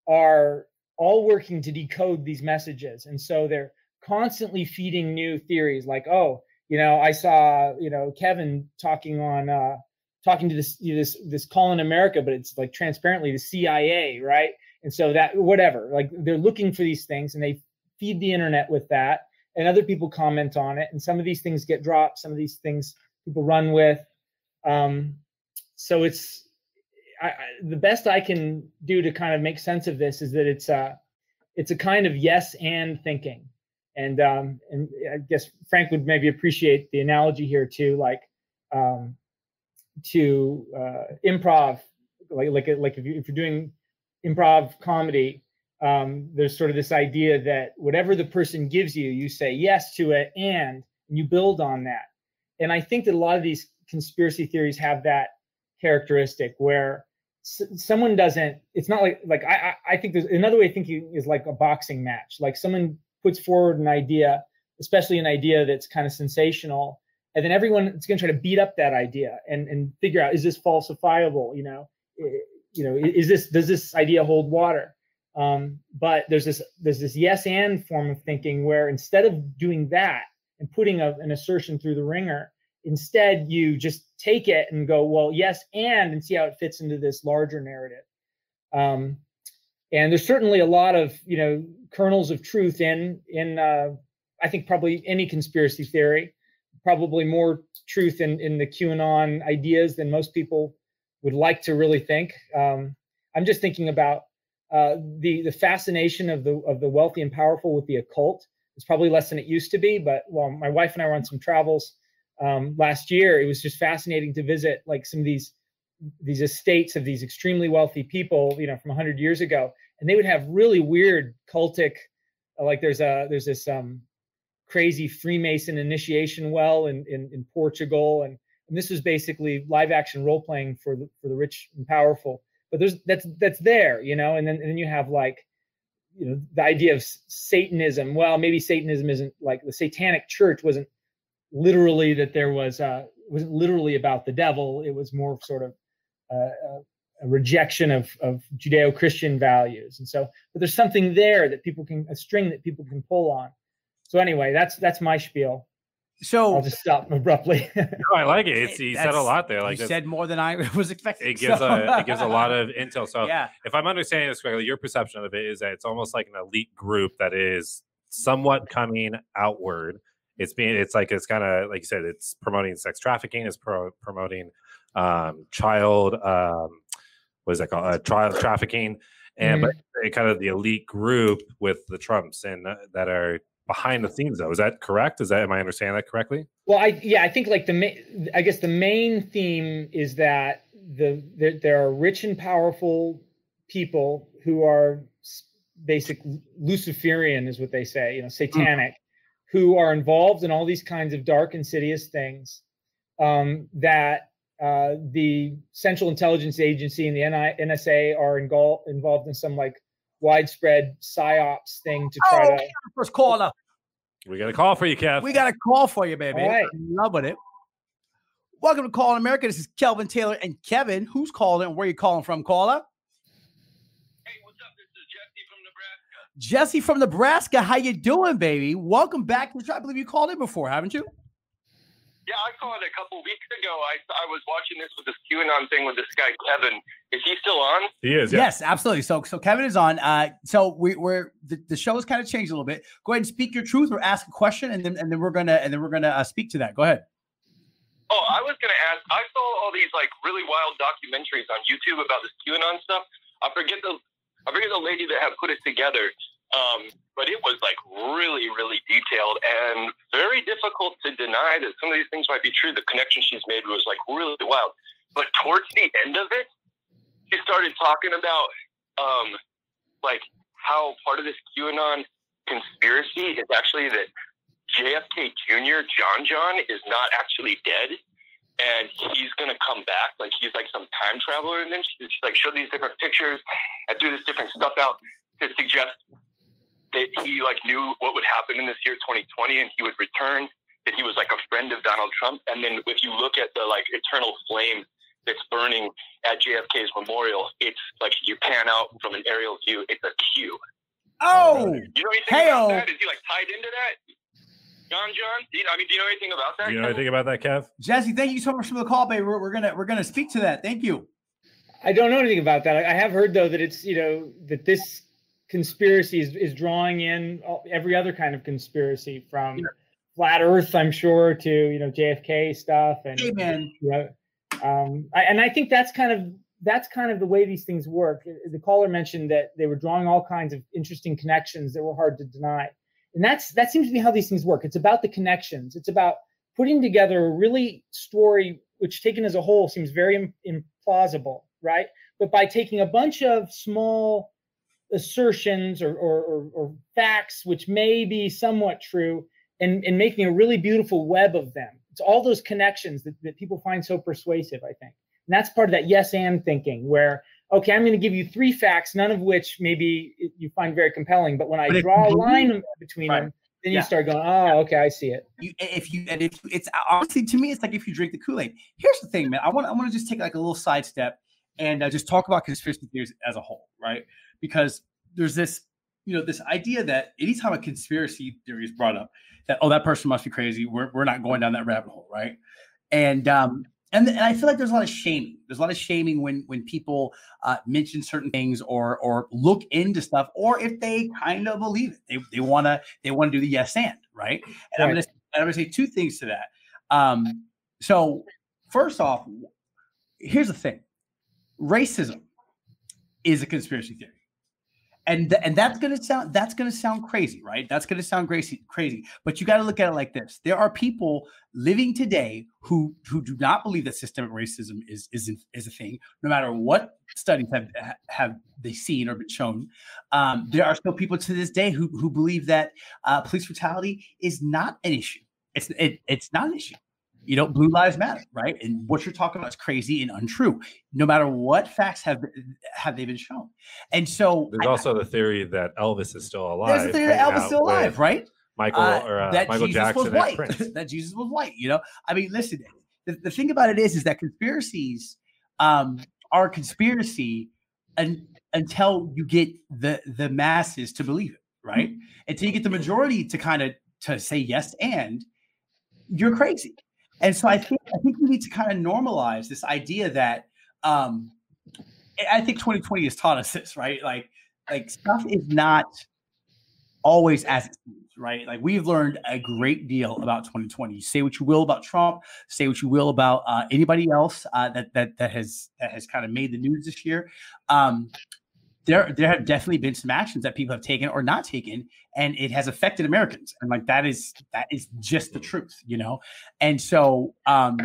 are all working to decode these messages and so they're constantly feeding new theories like oh you know i saw you know kevin talking on uh talking to this you know, this this call in america but it's like transparently the cia right? And so that whatever like they're looking for these things and they feed the internet with that and other people comment on it and some of these things get dropped some of these things people run with um so it's I, the best i can do to kind of make sense of this is that it's uh it's a kind of yes and thinking. And um and i guess frank would maybe appreciate the analogy here too like um to uh improv. Like like like if, you, if you're doing improv comedy um there's sort of this idea that whatever the person gives you you say yes to it and you build on that. And i think that a lot of these conspiracy theories have that characteristic where someone doesn't it's not like like I, I think there's another way of thinking is like a boxing match. Like someone puts forward an idea especially an idea that's kind of sensational and then everyone is going to try to beat up that idea and and figure out is this falsifiable you know? You know is this does this idea hold water? Um, but there's this there's this yes and form of thinking where instead of doing that and putting a, an assertion through the ringer instead you just take it and go well yes and and see how it fits into this larger narrative. Um, and there's certainly a lot of you know kernels of truth in in uh, i think probably any conspiracy theory. Probably more truth in in the qanon ideas than most people would like to really think. Um, i'm just thinking about uh, the the fascination of the of the wealthy and powerful with the occult. Is probably less than it used to be but well my wife and i were on some travels um, last year it was just fascinating to visit like some of these these estates of these extremely wealthy people you know from 100 years ago and they would have really weird cultic uh, like there's a there's this um crazy freemason initiation well in in, in portugal and, and this was basically live action role playing for the for the rich and powerful but there's that's that's there you know and then and then you have like you know the idea of Satanism. Well, maybe Satanism isn't like the Satanic Church wasn't literally that there was uh, wasn't literally about the devil. It was more sort of uh, a rejection of of Judeo-Christian values, and so but there's something there that people can a string that people can pull on. So anyway, that's that's my spiel. So I'll just stop abruptly. *laughs* no, I like it. It's, you said a lot there. Like you said more than I *laughs* was expecting. it gives so- a *laughs* it gives a lot of intel. So yeah. if I'm understanding this correctly, your perception of it is that it's almost like an elite group that is somewhat coming outward. It's being it's like it's kind of like you said, it's promoting sex trafficking, it's pro- promoting um, child um, what is that called? Uh, child trafficking, and Mm-hmm. it kind of the elite group with the Trumps and uh, that are behind the scenes. Though, is that correct? Is that am I understanding that correctly? Well, I yeah, I think like the main, I guess the main theme is that the there, there are rich and powerful people who are basic Luciferian is what they say, you know, satanic, who are involved in all these kinds of dark, insidious things um, that uh, the Central Intelligence Agency and the NI, NSA are engul- involved in some like widespread psyops thing to try Oh, to. First caller. We got a call for you, Kev. We got a call for you, baby. All right. I'm in love with it. Welcome to Call in America. This is Kelvin Taylor and Kevin. Who's calling? and Where you calling from, caller? Hey, what's up? This is Jesse from Nebraska. Jesse from Nebraska. How you doing, baby? Welcome back to the show. I believe you called in before, haven't you? Yeah, I called a couple weeks ago. I I was watching this with this QAnon thing with this guy Kevin. Is he still on? he is. Yeah. Yes, absolutely. So, so Kevin is on. Uh, so we, we're the, the show has kind of changed a little bit. Go ahead and speak your truth or ask a question, and then and then we're gonna and then we're gonna uh, speak to that. Go ahead. Oh, I was gonna ask. I saw all these like really wild documentaries on YouTube about this QAnon stuff. I forget the I forget the lady that had put it together. Um, but it was like really, really detailed and very difficult to deny that some of these things might be true. The connection she's made was like really wild. But towards the end of it, she started talking about um, like how part of this QAnon conspiracy is actually that JFK Jr. John John is not actually dead, and he's gonna come back. Like he's like some time traveler, and then she, she like showed these different pictures and threw this different stuff out to suggest that he like knew what would happen in this year 2020, and he would return. That he was like a friend of Donald Trump, and then if you look at the like eternal flame that's burning at JFK's memorial, it's like you pan out from an aerial view. It's a Q. Oh, You know anything about that? Is he like tied into that? John John? Do you, I mean, do you know anything about that? Do you know anything about that, Kev? Jesse, thank you so much for the call, baby. We're, we're gonna we're gonna speak to that. Thank you. I don't know anything about that. I I have heard though that it's you know that this conspiracy is, is drawing in every other kind of conspiracy from flat Earth, I'm sure, to you know JFK stuff and Hey, man. you know, um, I, and I think that's kind of that's kind of the way these things work. The caller mentioned that they were drawing all kinds of interesting connections that were hard to deny, and that's that seems to be how these things work. It's about the connections. It's about putting together a really story which, taken as a whole, seems very implausible, right? But by taking a bunch of small assertions or, or, or, or facts which may be somewhat true and, and making a really beautiful web of them. It's all those connections that, that people find so persuasive, I think. And that's part of that yes and thinking where, okay, I'm going to give you three facts, none of which maybe you find very compelling. But when I But draw a line between Right. them, then Yeah. you start going, oh, okay, I see it. You, if you and if it's honestly to me, it's like if you drink the Kool Aid. Here's the thing, man. I want I want to just take like a little sidestep and uh, just talk about conspiracy theories as a whole, right? Because there's this, you know, this idea that anytime a conspiracy theory is brought up, that oh that person must be crazy. We're we're not going down that rabbit hole, right? And um and, and I feel like there's a lot of shaming. There's a lot of shaming when when people uh, mention certain things or or look into stuff, or if they kind of believe it, they they want to they want to do the yes and right. And I'm gonna I'm gonna say two things to that. Um, so first off, here's the thing: racism is a conspiracy theory, and th- and that's gonna sound that's gonna sound crazy, right? That's gonna sound crazy, crazy. But you got to look at it like this: there are people living today who who do not believe that systemic racism is is is a thing, no matter what studies have have they seen or been shown. Um, there are still people to this day who who believe that uh, police brutality is not an issue. It's it, it's not an issue. You know, blue lives matter, right? And what you're talking about is crazy and untrue, no matter what facts have have they been shown. And so There's I- also the theory that Elvis is still alive. there's the theory that Elvis still alive, right? Michael Uh, or uh, that Michael Jesus Jackson was white. *laughs* That Jesus was white. You know, I mean, listen. The, the thing about it is, is that conspiracies um, are a conspiracy un, until you get the the masses to believe it, right? Until you get the majority to kind of to say yes and you're crazy. And so I think I think we need to kind of normalize this idea that um, I- think 2020 has taught us this, right? Like like stuff is not always as it seems, right? Like we've learned a great deal about 2020. Say what you will about Trump, say what you will about uh, anybody else uh, that that that has that has kind of made the news this year. Um, there there have definitely been some actions that people have taken or not taken, and it has affected Americans. And like that is that is just the truth, you know. And so um,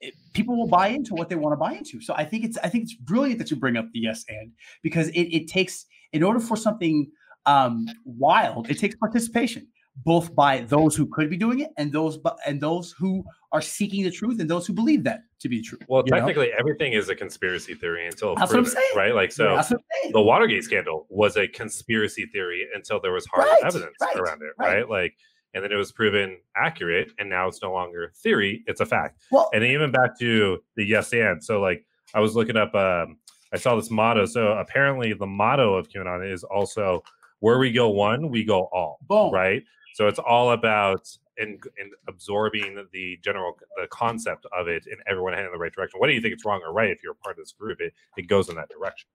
it- people will buy into what they want to buy into. So I think it's I think it's brilliant that you bring up the yes and because it it takes in order for something um, wild, it takes participation both by those who could be doing it and those and those who are seeking the truth and those who believe that to be true. Well, you know? technically, everything is a conspiracy theory until That's what I'm proven, saying. right? Like, so That's what I'm saying. the Watergate scandal was a conspiracy theory until there was hard Right, evidence right, around it, right. right? Like, and then it was proven accurate, and now it's no longer theory; it's a fact. well, And even back to the yes and. So, like, I was looking up. Um, I saw this motto. So apparently, the motto of QAnon is also "Where we go one, we go all." boom, right? So it's all about in, in absorbing the general the concept of it and everyone heading in the right direction. Whether you think it's wrong or right, if you're a part of this group, it, it goes in that direction.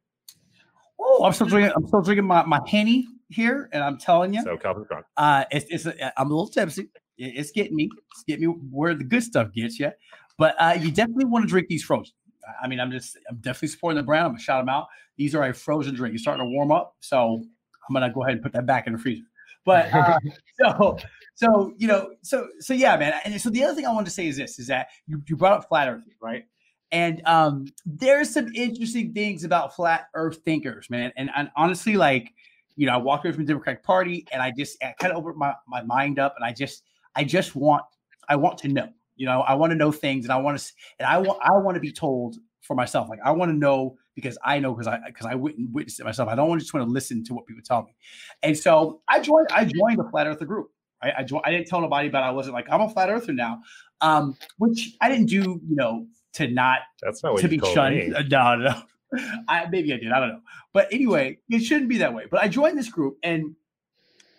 Oh, I'm still drinking. I'm still drinking my, my henny here, and I'm telling you, So Kelvin's gone. uh, it's, it's I'm a little tipsy. It's getting me. It's getting me where the good stuff gets you. But uh, you definitely want to drink these frozen. I mean, I'm just I'm definitely supporting the brand. I'm gonna shout them out. These are a frozen drink. It's starting to warm up, so I'm gonna go ahead and put that back in the freezer. But uh, *laughs* so so you know so so yeah, man. And so the other thing I wanted to say is this: is that you, you brought up flat Earth, right? And um, there's some interesting things about flat Earth thinkers, man. And, and honestly, like you know, I walked away from the Democratic Party, and I just I kind of opened my, my mind up, and I just I just want I want to know. You know, I want to know things, and I want to and I want I want to be told for myself. Like I want to know because I know because I because I wit- witnessed it myself. I don't want to just want to listen to what people tell me. And so I joined I joined the flat earther group. Right? I joined, I didn't tell nobody, but I wasn't like I'm a flat earther now. Um, which I didn't do, you know, to not That's not to be shunned. me. No, *laughs* no, no. I maybe I did. I don't know. But anyway, it shouldn't be that way. But I joined this group, and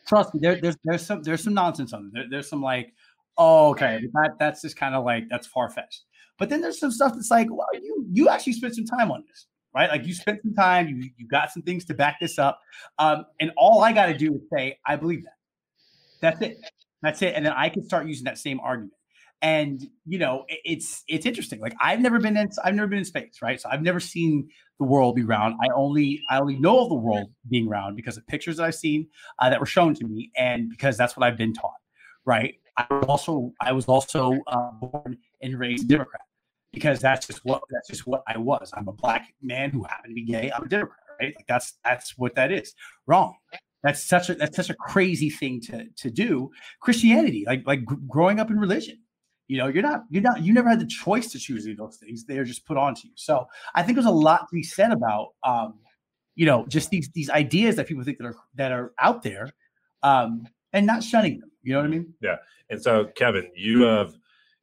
trust me, there, there's there's some there's some nonsense on it. There, there's some like, oh, okay, that that's just kind of like that's far fetched. But then there's some stuff that's like, well, you you actually spent some time on this, right? Like you spent some time, you you got some things to back this up, um, and all I got to do is say I believe that. That's it. That's it, and then I can start using that same argument and you know it- it's it's interesting like i've never been in i've never been in space right so i've never seen the world be round i only i only know of the world being round because of pictures that i've seen uh, that were shown to me and because that's what i've been taught right i was also i was also uh, born and raised democrat because that's just what that's just what i was. I'm a black man who happened to be gay. I'm a democrat right? Like that's that's what that is. Wrong. That's such a that's such a crazy thing to to do. Christianity like like growing up in religion. You know you're not you're not you never had the choice to choose any of those things. They're just put onto you. So i think there's a lot to be said about um you know just these these ideas that people think that are that are out there um and not shunning them. You know what i mean? Yeah. And so, Kevin, you have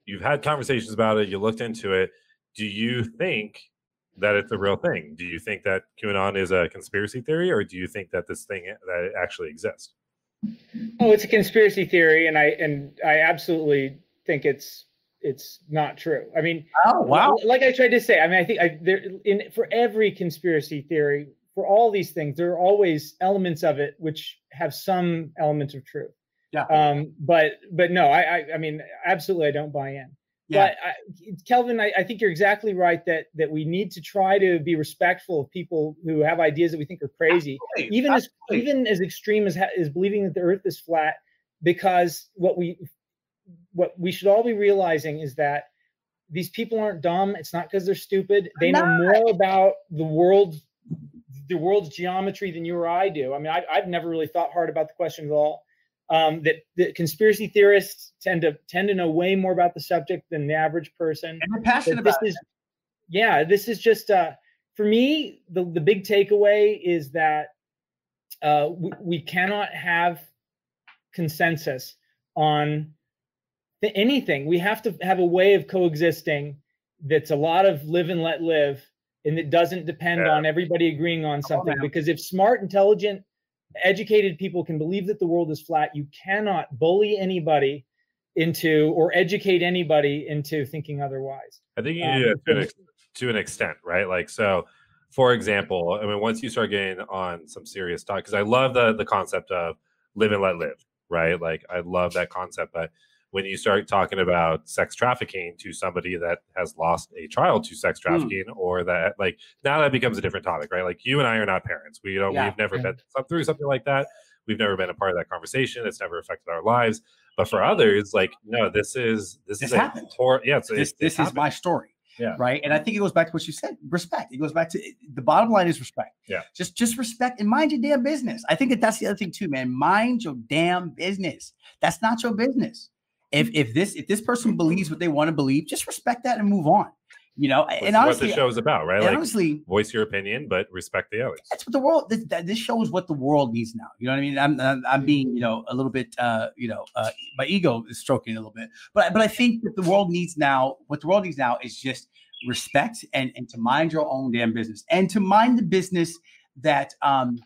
you've had conversations about it. You looked into it. Do you think that it's a real thing? Do you think that QAnon is a conspiracy theory, or do you think that this thing eh, that it actually exists? Oh, it's a conspiracy theory, and I and I absolutely think it's it's not true. I mean, oh wow Like I tried to say, I mean, I think I there in for every conspiracy theory, for all these things, there are always elements of it which have some element of truth. Yeah. Um, but but no, I I, I mean, absolutely, I don't buy in. yeah. But I, Kelvin, I, I think you're exactly right that that we need to try to be respectful of people who have ideas that we think are crazy Absolutely, even as even as extreme as as believing that the earth is flat because what we what we should all be realizing is that these people aren't dumb it's not because they're stupid they know more about the world the world's geometry than you or i do. I mean I, i've never really thought hard about the question at all um, that, that conspiracy theorists tend to tend to know way more about the subject than the average person. And they're passionate But this about it. is, yeah, this is just uh, for me. The the big takeaway is that uh, we, we cannot have consensus on th- anything. We have to have a way of coexisting that's a lot of live and let live, and that doesn't depend Yeah. on everybody agreeing on something. now. Because if smart, intelligent, educated people can believe that the world is flat, you cannot bully anybody into or educate anybody into thinking otherwise. I think you Um, do to an, ex- to an extent, right? Like, so for example, I mean, once you start getting on some serious talk, because I love the the concept of live and let live, right? Like, I love that concept, but when you start talking about sex trafficking to somebody that has lost a child to sex Hmm. trafficking, or that like now that becomes a different topic, right? Like, you and I are not parents. We don't. Yeah. We've never Yeah. been through something like that. We've never been a part of that conversation. It's never affected our lives. But for others, like, no, this is this, This is a happened. hor- yeah, it's, this it- it this is my story. Yeah. Right. And I think it goes back to what you said. Respect. It goes back to the bottom line is respect. Yeah. Just just respect and mind your damn business. I think that that's the other thing too, man. Mind your damn business. That's not your business. If if this if this person believes what they want to believe, just respect that and move on. You know, Which and is honestly, what the show's about, right? Like honestly, voice your opinion, but respect the others. that's what the world this, this shows what the world needs now you know what i mean i'm i'm, I'm being you know a little bit uh you know uh my ego is stroking a little bit but but i think that the world needs now what the world needs now is just respect and and to mind your own damn business and to mind the business that um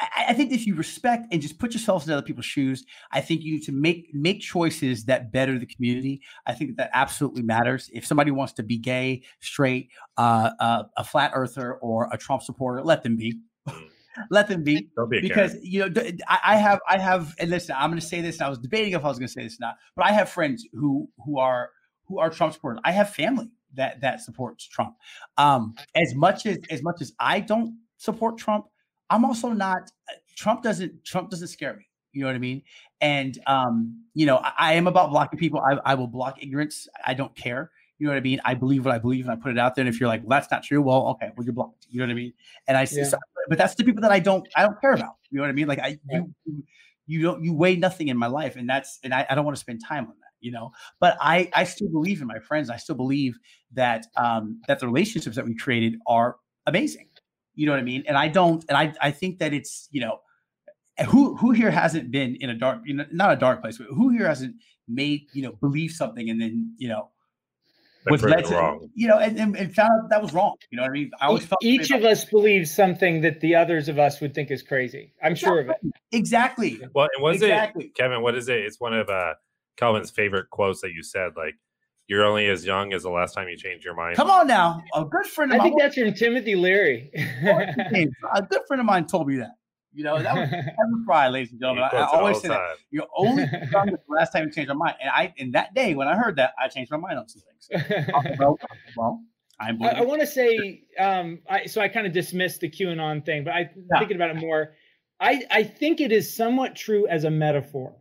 I, I think if you respect and just put yourselves in other people's shoes, I think you need to make make choices that better the community. I think that absolutely matters. If somebody wants to be gay, straight, uh, uh, a flat earther, or a Trump supporter, let them be. Mm. *laughs* let them be be because Karen. you know I, I have I have and listen I'm going to say this and I was debating if I was going to say this or not but I have friends who who are who are Trump supporters I have family that that supports Trump um as much as as much as I don't support Trump I'm also not Trump doesn't Trump doesn't scare me you know what I mean and um you know I, I am about blocking people I, I will block ignorance I don't care you know what I mean I believe what I believe and I put it out there and if you're like well that's not true well okay well you're blocked you know what I mean and I Yeah. so- but that's the people that I don't I don't care about. You know what I mean? Like I you you, you don't you weigh nothing in my life, and that's and I, I don't want to spend time on that. You know, but I I still believe in my friends. I still believe that um that the relationships that we created are amazing. You know what I mean? And I don't and I I think that it's you know who who here hasn't been in a dark you know not a dark place, but who here hasn't made you know believe something and then you know was proved led to wrong. you know and, and, and found out that was wrong. You know what I mean? I always felt each of us believes something that the others of us would think is crazy. I'm sure of it. exactly. Well, and was Exactly. it Kevin? What is it? It's one of uh Kelvin's favorite quotes that you said. Like, you're only as young as the last time you changed your mind. Come on now. A good friend of I mine, think that's from Timothy Leary. a good friend of mine told me that. You know, that was *laughs* Kevin Fry, ladies and gentlemen. I, I all always the say that. time. You're only as *laughs* young as the last time you changed your mind. And I in that day when I heard that, I changed my mind on some things. *laughs* well, well, I'm I, I want to say, um, I, so I kind of dismissed the QAnon thing, but I Yeah. thinking about it more. I I think it is somewhat true as a metaphor,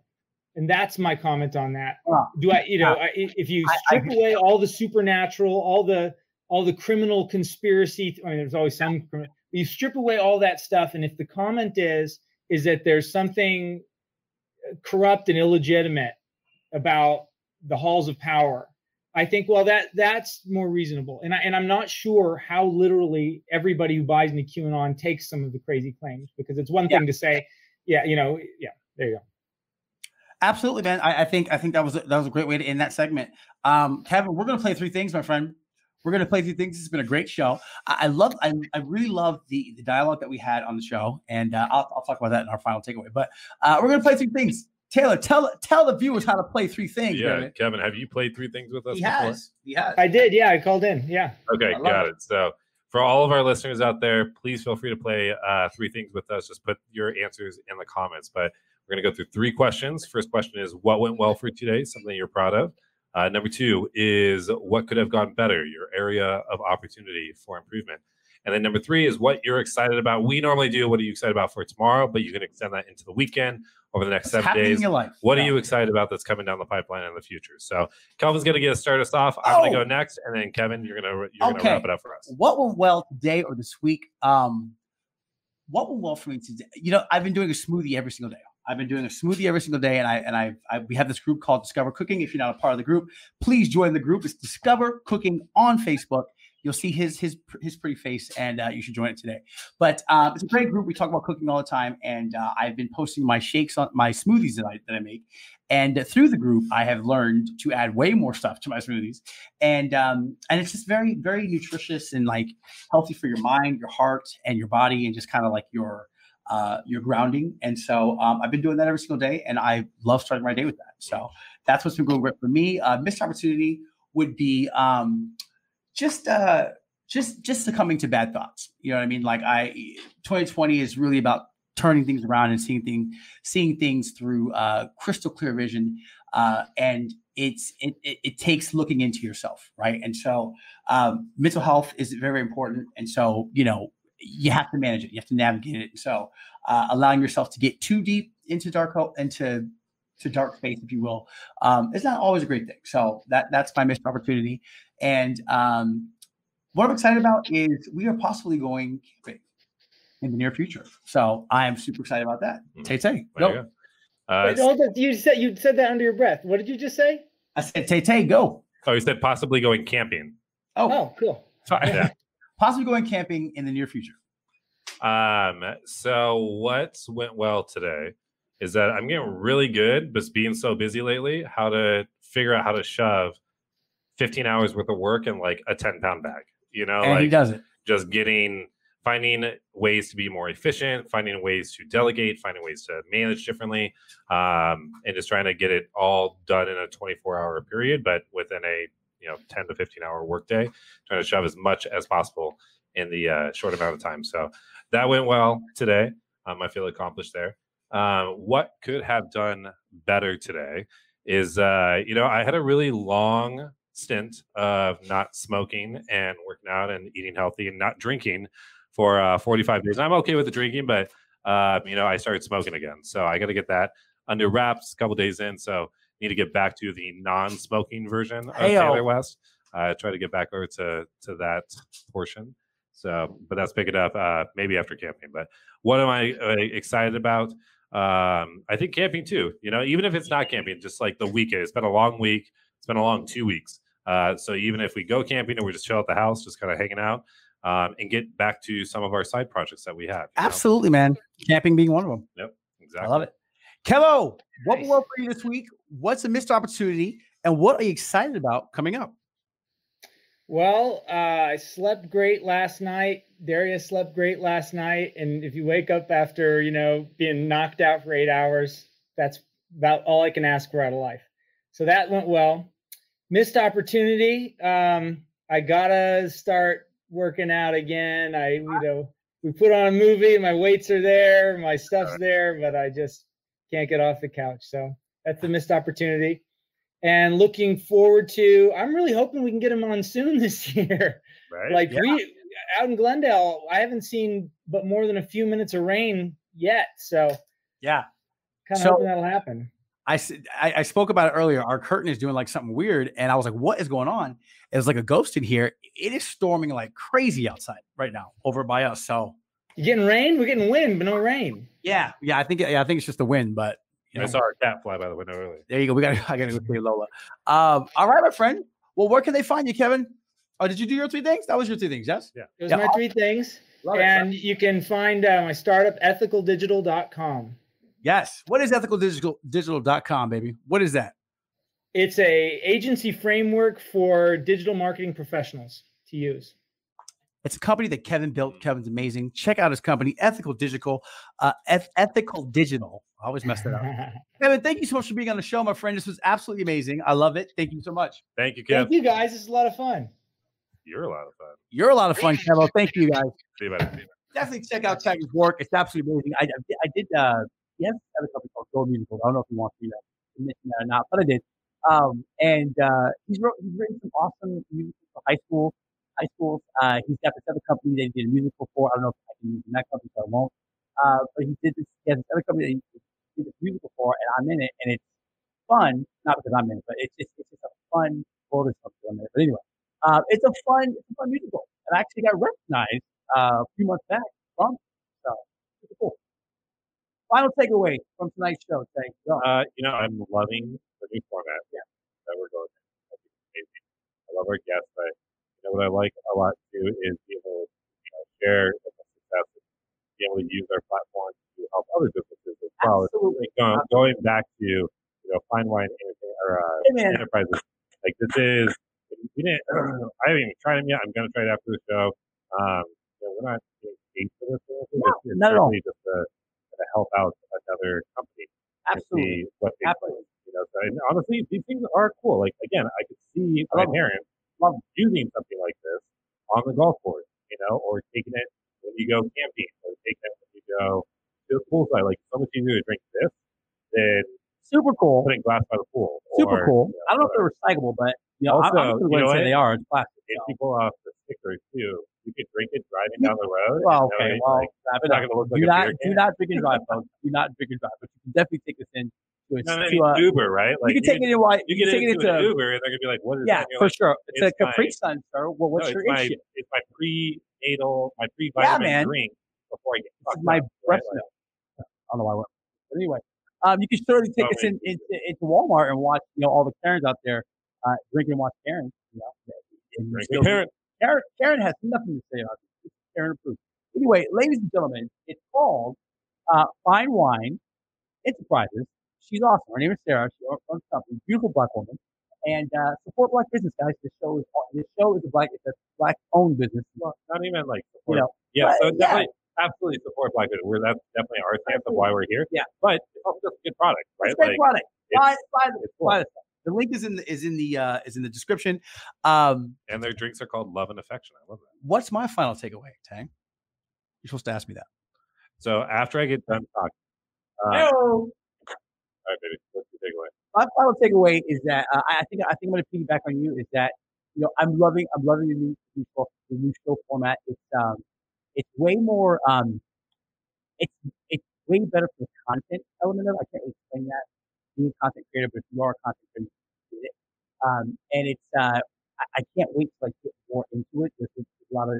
and that's my comment on that. Yeah. Do I, you know, I, if you I- I strip away all the supernatural, all the all the criminal conspiracy, I mean, there's always some. You strip away all that stuff, and if the comment is is that there's something uh, corrupt and illegitimate about the halls of power, I think well that that's more reasonable. And I and I'm not sure how literally everybody who buys into QAnon takes some of the crazy claims because it's one Yeah. thing to say, yeah, you know, yeah, there you go. Absolutely, man. I, I think I think that was a, that was a great way to end that segment. Um, Kevin, we're gonna play three things, my friend. We're gonna play three things. It's been a great show. I, I love, I, I really love the the dialogue that we had on the show, and uh, I'll, I'll talk about that in our final takeaway. But uh, we're gonna play three things. Taylor, tell tell the viewers how to play three things. Yeah, baby. Kevin, have you played three things with us he before? has. He has. I did, yeah, I called in, yeah. Okay, got it. it. So for all of our listeners out there, please feel free to play uh, three things with us. Just put your answers in the comments. But we're going to go through three questions. First question is what went well for you today? Something you're proud of. Uh, number two is what could have gone better? Your area of opportunity for improvement. And then number three is what you're excited about. We normally do what are you excited about for tomorrow, but you can extend that into the weekend over the next What's seven days. in your life? What Yeah. are you excited about that's coming down the pipeline in the future? So Kelvin's going to get us start us off. I'm going to Oh. go next, and then Kevin, you're going to you're going to Okay. wrap it up for us. What went well today or this week? Um, what went well for me today? You know, I've been doing a smoothie every single day. I've been doing a smoothie every single day, and I and I, I we have this group called Discover Cooking. If you're not a part of the group, please join the group. It's Discover Cooking on Facebook. You'll see his his his pretty face, and uh, you should join it today. But uh, it's a great group. We talk about cooking all the time, and uh, I've been posting my shakes on my smoothies that I that I make. And through the group, I have learned to add way more stuff to my smoothies, and um, and it's just very very nutritious and like healthy for your mind, your heart, and your body, and just kind of like your uh, your grounding. And so um, I've been doing that every single day, and I love starting my day with that. So that's what's been going great for me. Uh, missed opportunity would be um, just uh, just just succumbing to bad thoughts. You know what I mean? Like I, 2020 is really about turning things around and seeing things seeing things through uh, crystal clear vision. Uh, and it's it, it, it takes looking into yourself, right? And so um, mental health is very important. And so you know you have to manage it. You have to navigate it. So uh, allowing yourself to get too deep into dark hole into to dark space, if you will, um, it's not always a great thing. So that that's my missed opportunity. And um, what I'm excited about is we are possibly going camping in the near future. So I am super excited about that. Mm. Tay Tay, go. go. Uh, Wait, hold on. You said you said that under your breath. What did you just say? I said Tay Tay, go. oh, you said possibly going camping. Oh, Oh, cool. sorry. Yeah. Possibly going camping in the near future. Um, so what went well today is that I'm getting really good, but being so busy lately, how to figure out how to shove 15 hours worth of work in like a 10 pound bag. You know, and he like does it. just getting finding ways to be more efficient, finding ways to delegate, finding ways to manage differently, um, and just trying to get it all done in a 24 hour period, but within a you know 10 to 15 hour workday, trying to shove as much as possible in the uh, short amount of time. So that went well today. Um, I feel accomplished there. Um, what could have done better today is, uh, you know, I had a really long stint of not smoking and working out and eating healthy and not drinking for uh, 45 days. I'm okay with the drinking, but uh, you know, I started smoking again, so I got to get that under wraps. A couple days in, so need to get back to the non-smoking version of Heyo. Taylor West. Uh, try to get back over to to that portion. So, but that's picking up uh, maybe after camping. But what am I uh, excited about? Um, I think camping too. You know, even if it's not camping, just like the weekend. It's been a long week. It's been a long two weeks. Uh, so even if we go camping and we're just chill at the house, just kind of hanging out, um, and get back to some of our side projects that we have. you know? Absolutely, man. Camping being one of them. Yep, exactly. I love it. Kevo, what Nice. will work for you this week? What's a missed opportunity? And what are you excited about coming up? Well, uh, I slept great last night. Darius slept great last night. And if you wake up after, you know, being knocked out for eight hours, that's about all I can ask for out of life. So that went well. Missed opportunity. Um, I gotta start working out again. I, you know, we put on a movie, my weights are there, my stuff's there, but I just can't get off the couch. So that's the missed opportunity and looking forward to i'm really hoping we can get him on soon *laughs* this year Right. like Yeah. we out in glendale i haven't seen but more than a few minutes of rain yet so Yeah. kind of So- hoping that'll happen I, I spoke about it earlier. Our curtain is doing like something weird. And I was like, what is going on? It was like a ghost in here. It is storming like crazy outside right now over by us. So you getting rain we're getting wind but no rain yeah, yeah, I think yeah, I think it's just the wind, but you I saw our cat fly by the window earlier. there you go. We got *laughs* I gotta go see Lola. Um, all right, my friend. Well, where can they find you, Kevin? Oh, did you do your three things? That was your three things, yes? those Yeah, are my three things Love it, and you can find uh, my startup ethicaldigital.com Yes. What is ethicaldigital.com, baby? What is that? it's a agency framework for digital marketing professionals to use It's a company that Kevin built. Kevin's amazing. Check out his company, Ethical Digital. Uh, Eth- Ethical Digital. I always mess that up. *laughs* Kevin, thank you so much for being on the show, my friend. This was absolutely amazing. I love it. Thank you so much. Thank you, Kev. thank you guys this is a lot of fun You're a lot of fun. You're a lot of fun, Kevin. Thank you, guys. See you later. Definitely check out Tiger's work. It's absolutely amazing. I, I, I did. Uh, yes, I have a company called Gold Musical. I don't know if you want to, you know, mention that or not, but I did. Um, and uh, he's wrote, he's written some awesome music for high school. High schools. Uh, he's got this other company that he did a musical for. I don't know if I can use that company, so I won't. Uh, but he did this. He has this other company that he did this musical for, and I'm in it, and it's fun. Not because I'm in it, but it's just it's just a fun world of something in it. But anyway, uh, it's a fun it's a fun musical, and I actually got recognized uh, a few months back from. it. So it's cool. Final takeaway from tonight's show. Thank you. Uh, you know, I'm loving the new format yeah. that we're going. I amazing. I love our guests. I, you know, what I like a lot too is be able to you know, share the success and be able to use our platform to help other businesses as well. Absolutely. going, going back to you know fine wine or uh, enterprises. Like this is we didn't. *clears throat* I haven't even tried them yet. I'm going to try it after the show. Um, you know, we're not paid for this. No, it's, it's not really just to, to help out another company Absolutely. see what they Absolutely. You know, so and honestly, these things are cool. Like again, I could see I my love 'em. parents Love using something like this on the golf course. You know, or taking it when you go camping, or taking it when you go to the poolside. Like so much easier to drink this than Super cool. putting glass by the pool. Super or, cool. you I don't know if they're recyclable, but I'm, Also, I'm you going to know say what? they are. It's plastic. If so. people off the stickers too, you could drink it driving down the road. Well, okay. Well, like, not going to look do like a not beer do can. not drink and drive, folks. Do not drink and drive. But you can definitely take this in to a, No, to a Uber, right? Like you can take it in while you get can take it into an Uber, and they're gonna be like, "What is yeah that?" You're for like, sure. It's, it's a Capri Sun, sir. Well, what's no, your it's my, issue? It's my prenatal, my pre-vitamin man. drink before I get fucked my up, breast right? Milk. I don't know why. I went. But anyway, um, you can certainly take Oh, this in, into, into Walmart and watch you know all the Karens out there uh, drinking and watch Karen. You know, and drink with. Karen, Karen has nothing to say about this. Karen approved. Anyway, ladies and gentlemen, it's called uh, Fine Wine Enterprises. She's awesome. Her name is Sarah. She owns owns the company. Beautiful black woman. And uh, support black business, guys. This show is this show is a black it's a black owned business. Well, not even like You know, yeah, so but, yeah. definitely, absolutely support Black Business. We're that's definitely our stance of why we're here. Yeah. but it's also just a good product, right? It's a great Like, product. It's- buy, the, it's cool. buy the stuff. The link is in the, is in the uh, is in the description. Um, and their drinks are called Love and Affection. I love that. what's my final takeaway, Tang? You're supposed to ask me that. So after I get done talking, uh, all Hello. right, baby, what's your takeaway? my final takeaway is that uh, I think I think I'm going to piggyback on you. Is that you know I'm loving I'm loving the new the new show, the new show format. It's um it's way more um it's it's way better for the content element of it. I can't explain that. Being a content creator, but if you are a content creator, you get it. Um, and it's uh I, I can't wait to like get more into it. There's, there's a lot of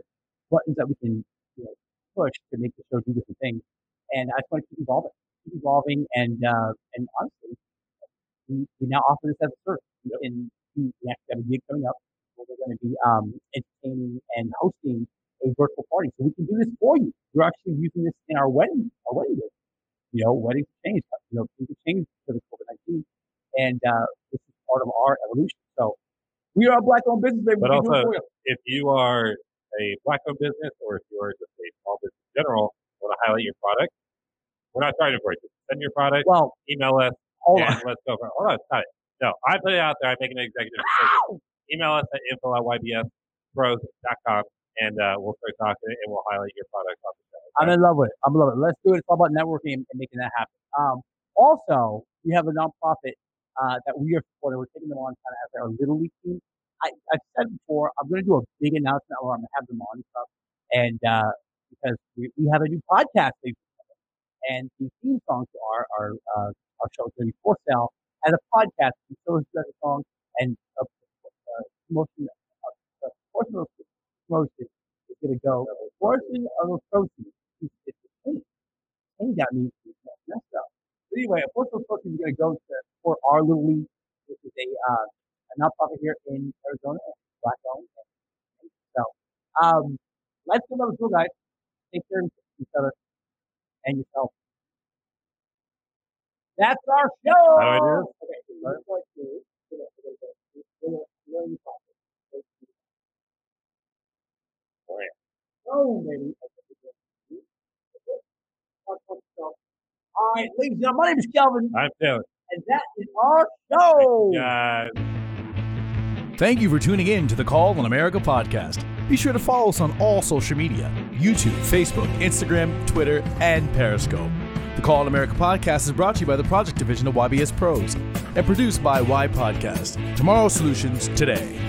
buttons that we can you know push to make the show do different things. And I just want to keep evolving, keep evolving, and uh, and honestly, we, we now offer this as a service. We can we we actually have a gig coming up where we're going to be um, entertaining and hosting a virtual party. So we can do this for you. We're actually using this in our wedding, our wedding day. You know, weddings change. You know, things have changed because of COVID nineteen, and uh, this is part of our evolution. So we are a black-owned business. But we can do it also- if you are a black-owned business or if you are just a small business in general, want to highlight your product, we're not to break it. Send your product, well, email us, hold on. let's go for it. Hold on, stop it. No, I put it out there. I make an executive decision. *coughs* Email us at info at ybspros.com and uh, we'll start talking and we'll highlight your product on the show. I'm in love with it. I'm in love with it. Let's do it. It's all about networking and, and making that happen. Um, also, we have a nonprofit uh, that we are supporting. We're taking them on kind of as our little league team. I, I've said before, I'm going to do a big announcement where I'm going to have them on and stuff. And uh, because we, we have a new podcast, and the theme song to our our uh, our show is going to be for sale as a podcast. So is the song and a, a promotion, a, a portion of promotion is going to go. Portion of the penny. Penny got me messed up. Anyway, a the proceeds is going to go to for our little league, which is a uh, a nonprofit here in Arizona, black owned. So, um, let's go another tour, guys. Take care of each other and yourself. That's our show. How it is? Okay, so let's go to we're gonna- we're gonna All right, ladies and gentlemen, my name is Kelvin, I'm Taylor. and that is our show. Guys. Thank you for tuning in to the Call on America podcast. Be sure to follow us on all social media YouTube, Facebook, Instagram, Twitter, and Periscope. The Call on America podcast is brought to you by the project division of YBS Pros and produced by Y Podcast. Tomorrow's solutions today.